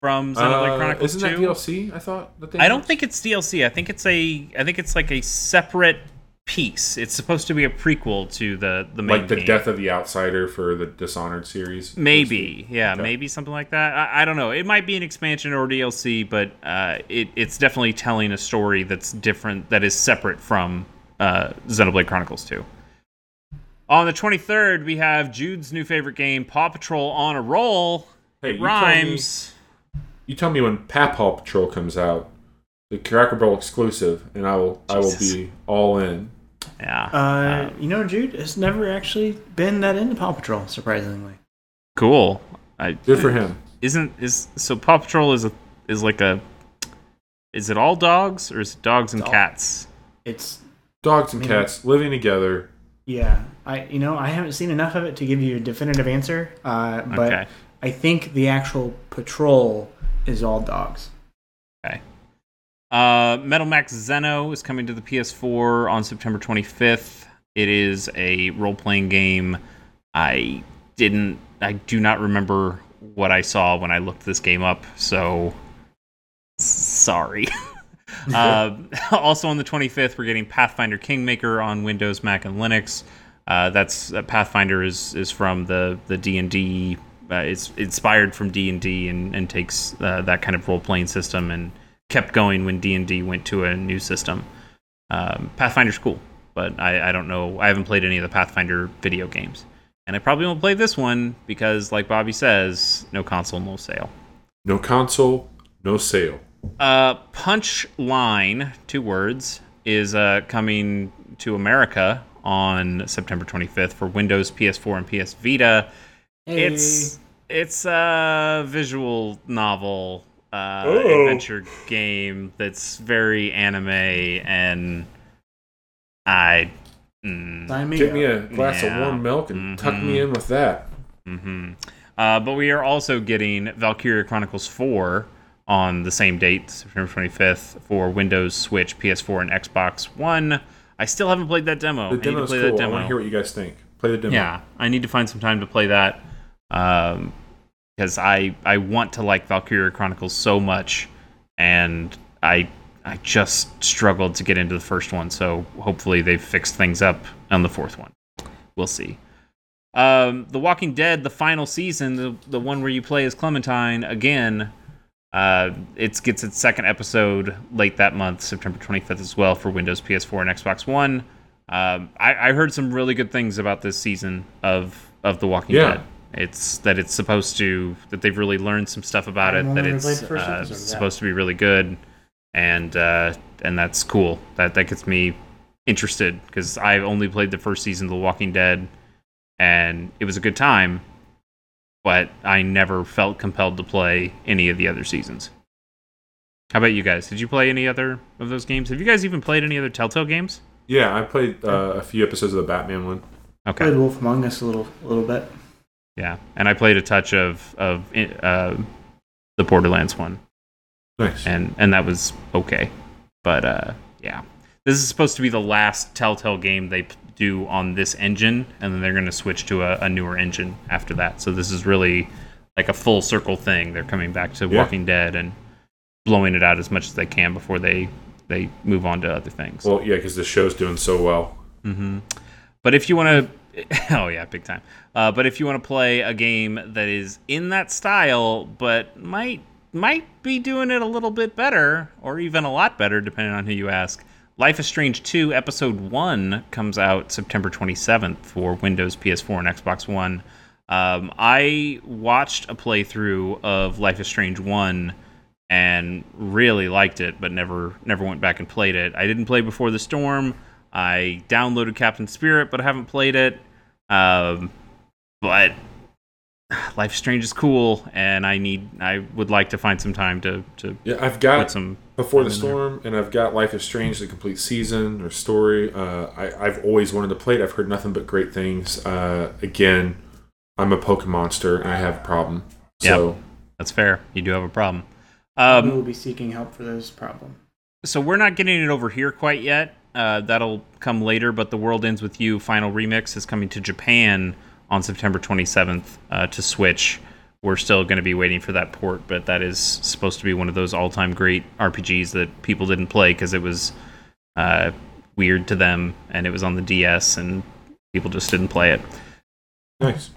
from Xenoblade Uh, Chronicles isn't 2. that DLC? I thought. That they I don't think it's DLC. I think it's a I think it's like a separate piece. It's supposed to be a prequel to the the main like the game. death of the outsider for the Dishonored series. Maybe, yeah, Okay. maybe something like that. I, I don't know. It might be an expansion or DLC, but uh, it, it's definitely telling a story that's different, that is separate from uh, Xenoblade Chronicles 2. On the 23rd, we have Jude's new favorite game, Paw Patrol on a Roll. Hey, it you tell me- rhymes. You tell me when Paw Patrol comes out, the Cracker Barrel exclusive, and I will I will be all in. Yeah. Uh, you know, Jude has never actually been that into Paw Patrol, surprisingly. cool. I, Good for him. Isn't is so Paw Patrol is a is like a is it all dogs or is it dogs and Dog. cats? It's Dogs and Mhm. cats living together. yeah. I you know I haven't seen enough of it to give you a definitive answer. Uh, but Okay. I think the actual patrol is all dogs. Uh, Metal Max Xeno is coming to the PS4 on September 25th. It is a role playing game. I didn't, I do not remember what I saw when I looked this game up, so sorry. [LAUGHS] uh, [LAUGHS] also on the 25th, we're getting Pathfinder Kingmaker on Windows, Mac, and Linux. Uh, that's uh, Pathfinder is is from the the D and D. Uh, it's inspired from D and D and takes uh, that kind of role playing system and kept going when D and D went to a new system. Um, Pathfinder's cool, but I, I don't know. I haven't played any of the Pathfinder video games, and I probably won't play this one because, like Bobby says, no console, no sale. No console, no sale. Uh, Punchline, two words, is uh, coming to America on September 25th for Windows, PS4, and PS Vita. It's it's a visual novel uh, Oh. adventure game that's very anime, and I. Mm, me Get up. me a glass Yeah. of warm milk and tuck Mhm. me in with that. hmm Uh, but we are also getting Valkyria Chronicles 4 on the same date, September 25th, for Windows, Switch, PS4, and Xbox One. I still haven't played that demo. The I need to demo's play cool. that I want to hear what you guys think. Play the demo. Yeah, I need to find some time to play that um, because I I want to like Valkyria Chronicles so much, and I I just struggled to get into the first one. So hopefully they've fixed things up on the fourth one. We'll see. Um, the Walking Dead, the final season, the the one where you play as Clementine again. Uh, it gets its second episode late that month, September 25th, as well for Windows, PS4, and Xbox One. Um, I, I heard some really good things about this season of of The Walking Yeah. Dead. It's that it's supposed to that they've really learned some stuff about it. That it's played the first uh, episode of that. supposed to be really good, and uh, and that's cool. That that gets me interested because I've only played the first season of The Walking Dead, and it was a good time, but I never felt compelled to play any of the other seasons. How about you guys? Did you play any other of those games? Have you guys even played any other Telltale games? Yeah, I played uh, a few episodes of the Batman one. Okay. Played Wolf Among Us a little, a little bit. Yeah, and I played a touch of of uh, the Borderlands one, Nice. and and that was okay. But uh, yeah, this is supposed to be the last Telltale game they do on this engine, and then they're going to switch to a, a newer engine after that. So this is really like a full circle thing. They're coming back to Yeah. Walking Dead and blowing it out as much as they can before they they move on to other things. well, yeah, because the show's doing so well. hmm But if you want to, [LAUGHS] oh yeah, big time. Uh, but if you want to play a game that is in that style, but might might be doing it a little bit better, or even a lot better, depending on who you ask. Life is Strange 2 Episode 1 comes out September 27th for Windows, PS4, and Xbox One. Um, I watched a playthrough of Life is Strange 1 and really liked it, but never never went back and played it. I didn't play Before the Storm. I downloaded Captain Spirit, but I haven't played it. Um, but [SIGHS] Life Strange is cool, and I need I would like to find some time to to Yeah, I've put got some. Before the in there. Storm, and I've got Life is Strange, the complete season or story. Uh, I, I've always wanted to play it. I've heard nothing but great things. Uh, again, I'm a Pokemon monster, and I have a problem. So That's fair. You do have a problem. we Um, will be seeking help for those problems. so we're not getting it over here quite yet. Uh, that'll come later. But the World Ends with You final remix is coming to Japan on September 27th uh, to Switch. We're still going to be waiting for that port, but that is supposed to be one of those all-time great RPGs that people didn't play because it was uh, weird to them, and it was on the DS, and people just didn't play it. Nice.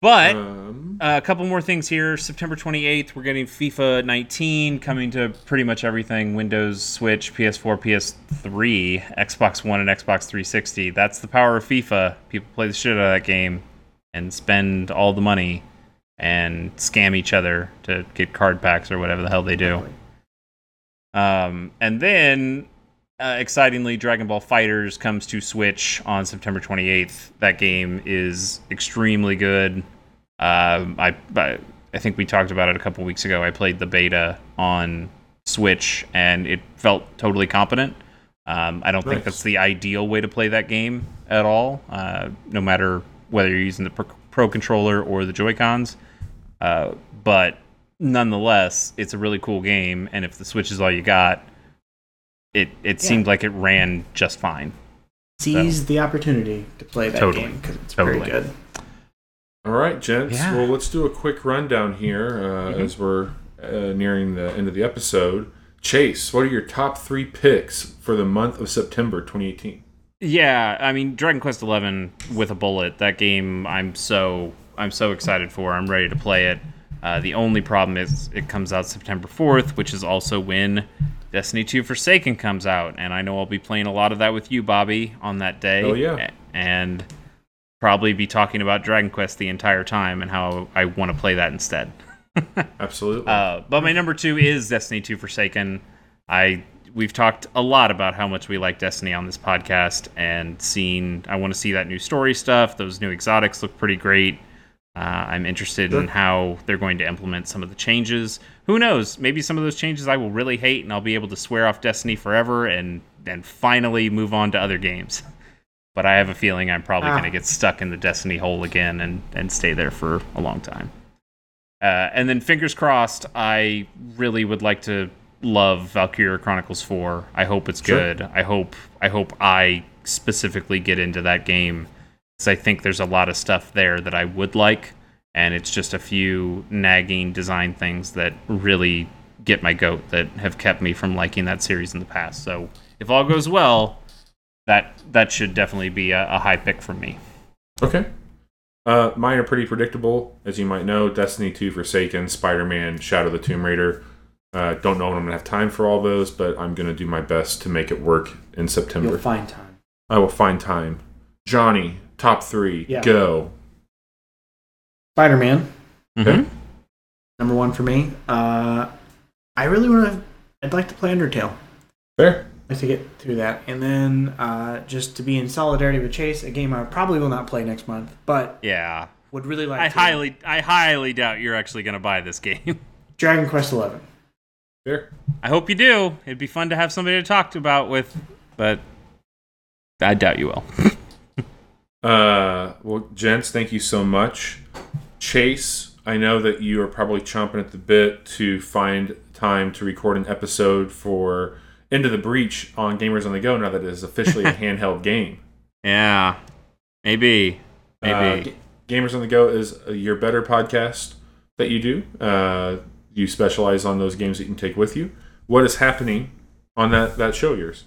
But Um, uh, a couple more things here. September 28th, we're getting FIFA 19 coming to pretty much everything Windows, Switch, PS4, PS3, Xbox One, and Xbox 360. That's the power of FIFA. People play the shit out of that game and spend all the money and scam each other to get card packs or whatever the hell they do. Um, and then, uh, excitingly, Dragon Ball FighterZ comes to Switch on September 28th. That game is extremely good. Um, I, I I think we talked about it a couple weeks ago. I played the beta on Switch, and it felt totally competent. Um, I don't Nice. think that's the ideal way to play that game at all. Uh, no matter whether you're using the Pro, Pro controller or the Joy Cons, uh, but nonetheless, it's a really cool game. And if the Switch is all you got, it it Yeah. seemed like it ran just fine. Seize the opportunity to play that Totally. game because it's Totally. very good. all right, gents. Yeah. Well, let's do a quick rundown here uh, Mhm. as we're uh, nearing the end of the episode. Chase, what are your top three picks for the month of September 2018? Yeah, I mean Dragon Quest Eleven with a bullet. That game, I'm so I'm so excited for. I'm ready to play it. Uh, the only problem is it comes out September 4th, which is also when Destiny 2 Forsaken comes out, and I know I'll be playing a lot of that with you, Bobby, on that day. Oh, yeah. And probably be talking about Dragon Quest the entire time and how I want to play that instead. [LAUGHS] Absolutely. Uh, but my number two is Destiny 2 Forsaken. I we've talked a lot about how much we like Destiny on this podcast, and seen I want to see that new story stuff. Those new exotics look pretty great. Uh, I'm interested in how they're going to implement some of the changes. Who knows? Maybe some of those changes I will really hate, and I'll be able to swear off Destiny forever, and and finally move on to other games. [LAUGHS] But I have a feeling I'm probably Ah. going to get stuck in the Destiny hole again and and stay there for a long time. Uh, and then fingers crossed, I really would like to love Valkyria Chronicles 4. I hope it's Sure. good. I hope I hope I specifically get into that game I think there's a lot of stuff there that I would like and it's just a few nagging design things that really get my goat that have kept me from liking that series in the past. So, if all goes well, that that should definitely be a, a high pick for me. Okay. Uh, mine are pretty predictable, as you might know. Destiny 2, Forsaken, Spider Man, Shadow of the Tomb Raider. Uh, don't know when I'm going to have time for all those, but I'm going to do my best to make it work in September. You'll find time. I will find time. Johnny, top three, Yeah. go. Spider Man, Mhm. number one for me. Uh, I really want to. I'd like to play Undertale. Fair. I'd like to get through that, and then uh, just to be in solidarity with Chase, a game I probably will not play next month, but Yeah. would really like. I to. highly, I highly doubt you're actually going to buy this [LAUGHS] game. Dragon Quest Eleven. Fair. I hope you do. It'd be fun to have somebody to talk to about with, but I doubt you will. [LAUGHS] Uh, well, gents, thank you so much. Chase, I know that you are probably chomping at the bit to find time to record an episode for Into the Breach on Gamers on the Go now that it is officially a [LAUGHS] handheld game. yeah, maybe, maybe. Uh, Gamers on the Go is uh, your better podcast that you do. Uh, you specialize on those games that you can take with you. What is happening on that, that show of yours?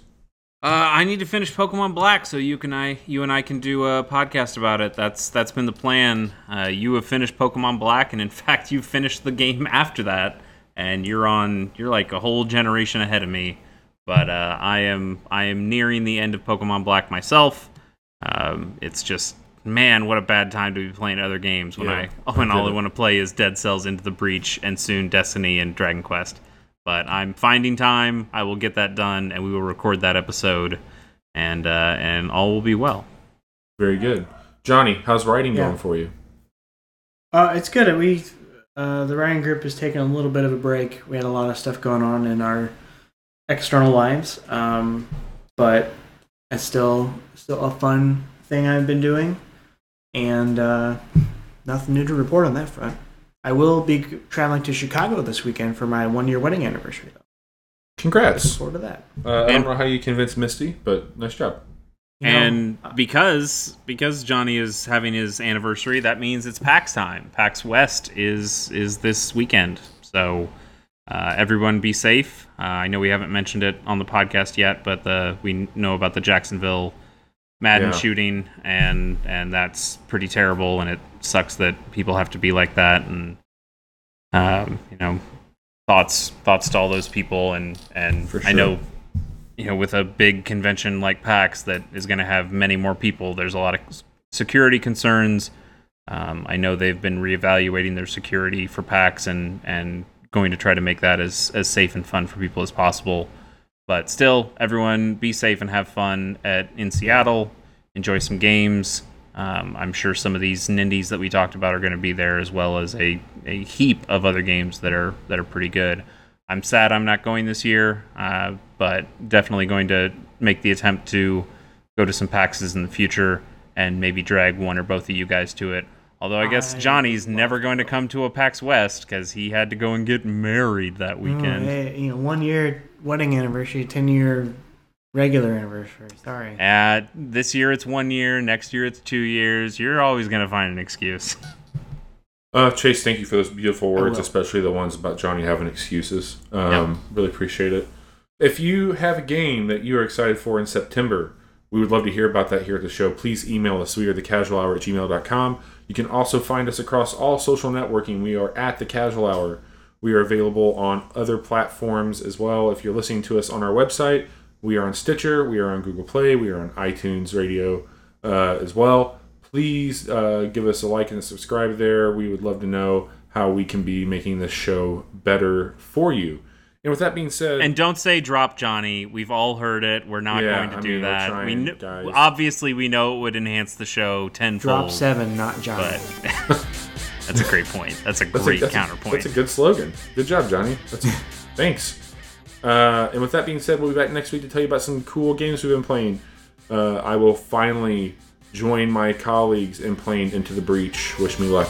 Uh, I need to finish Pokemon Black so you can I you and I can do a podcast about it. That's that's been the plan. Uh, you have finished Pokemon Black, and in [LAUGHS] fact, you finished the game after that, and you're on you're like a whole generation ahead of me. But uh, I am I am nearing the end of Pokemon Black myself. Um, it's just man, what a bad time to be playing other games when Yeah, I when I all I want to play is Dead Cells Into the Breach and soon Destiny and Dragon Quest but I'm finding time. I will get that done, and we will record that episode, and uh, and all will be well. Very good. Johnny, how's writing Yeah. going for you? Uh, it's good. We uh, the writing group is taking a little bit of a break. We had a lot of stuff going on in our external lives, um, but it's still still a fun thing I've been doing, and uh, nothing new to report on that front. I will be traveling to Chicago this weekend for my one year wedding anniversary. Though. Looking Congrats. forward to that. Uh, I And- don't know how you convinced Misty, but nice job. You and uh, because because Johnny is having his anniversary, that means it's PAX time. PAX West is is this weekend, so uh, everyone be safe. Uh, I know we haven't mentioned it on the podcast yet, but the we know about the Jacksonville Madden Yeah. shooting, and and that's pretty terrible, and it sucks that people have to be like that, and um, you know, thoughts thoughts to all those people, and and For I know, you know, with a big convention like PAX that is going to have many more people, there's a lot of security concerns. Um, I know they've been reevaluating their security for PAX and and going to try to make that as as safe and fun for people as possible. But still, everyone be safe and have fun at in Seattle. Enjoy some games. Um, I'm sure some of these nindies that we talked about are going to be there, as well as a, a heap of other games that are that are pretty good. I'm sad I'm not going this year, uh, but definitely going to make the attempt to go to some PAXs in the future and maybe drag one or both of you guys to it. Although I guess I Johnny's never going to come to a PAX West because he had to go and get married that Oh, weekend. hey, you know, one year wedding anniversary, ten year regular anniversary. Sorry. Uh, this year it's one year, next year it's two years. You're always going to find an excuse. Uh, Chase, thank you for those beautiful words, especially the ones about Johnny having excuses. Um, Really appreciate it. If you have a game that you are excited for in September, we would love to hear about that here at the show. Please email us. We are the casual hour at gmail.com. You can also find us across all social networking. We are at the casual hour. We are available on other platforms as well. If you're listening to us on our website, we are on Stitcher, we are on Google Play, we are on iTunes Radio uh, as well. Please uh, give us a like and a subscribe there. We would love to know how we can be making this show better for you. And with that being said, And don't say drop Johnny. We've all heard it. We're not Yeah, going to I do mean, we're that. trying, we kn- guys. obviously we know it would enhance the show tenfold. Drop seven, not Johnny. [LAUGHS] That's a great point. That's a That's great a, that's a- counterpoint. that's a good slogan. Good job, Johnny. That's [LAUGHS] thanks. Uh, and with that being said, we'll be back next week to tell you about some cool games we've been playing. Uh, I will finally join my colleagues in playing Into the Breach. Wish me luck.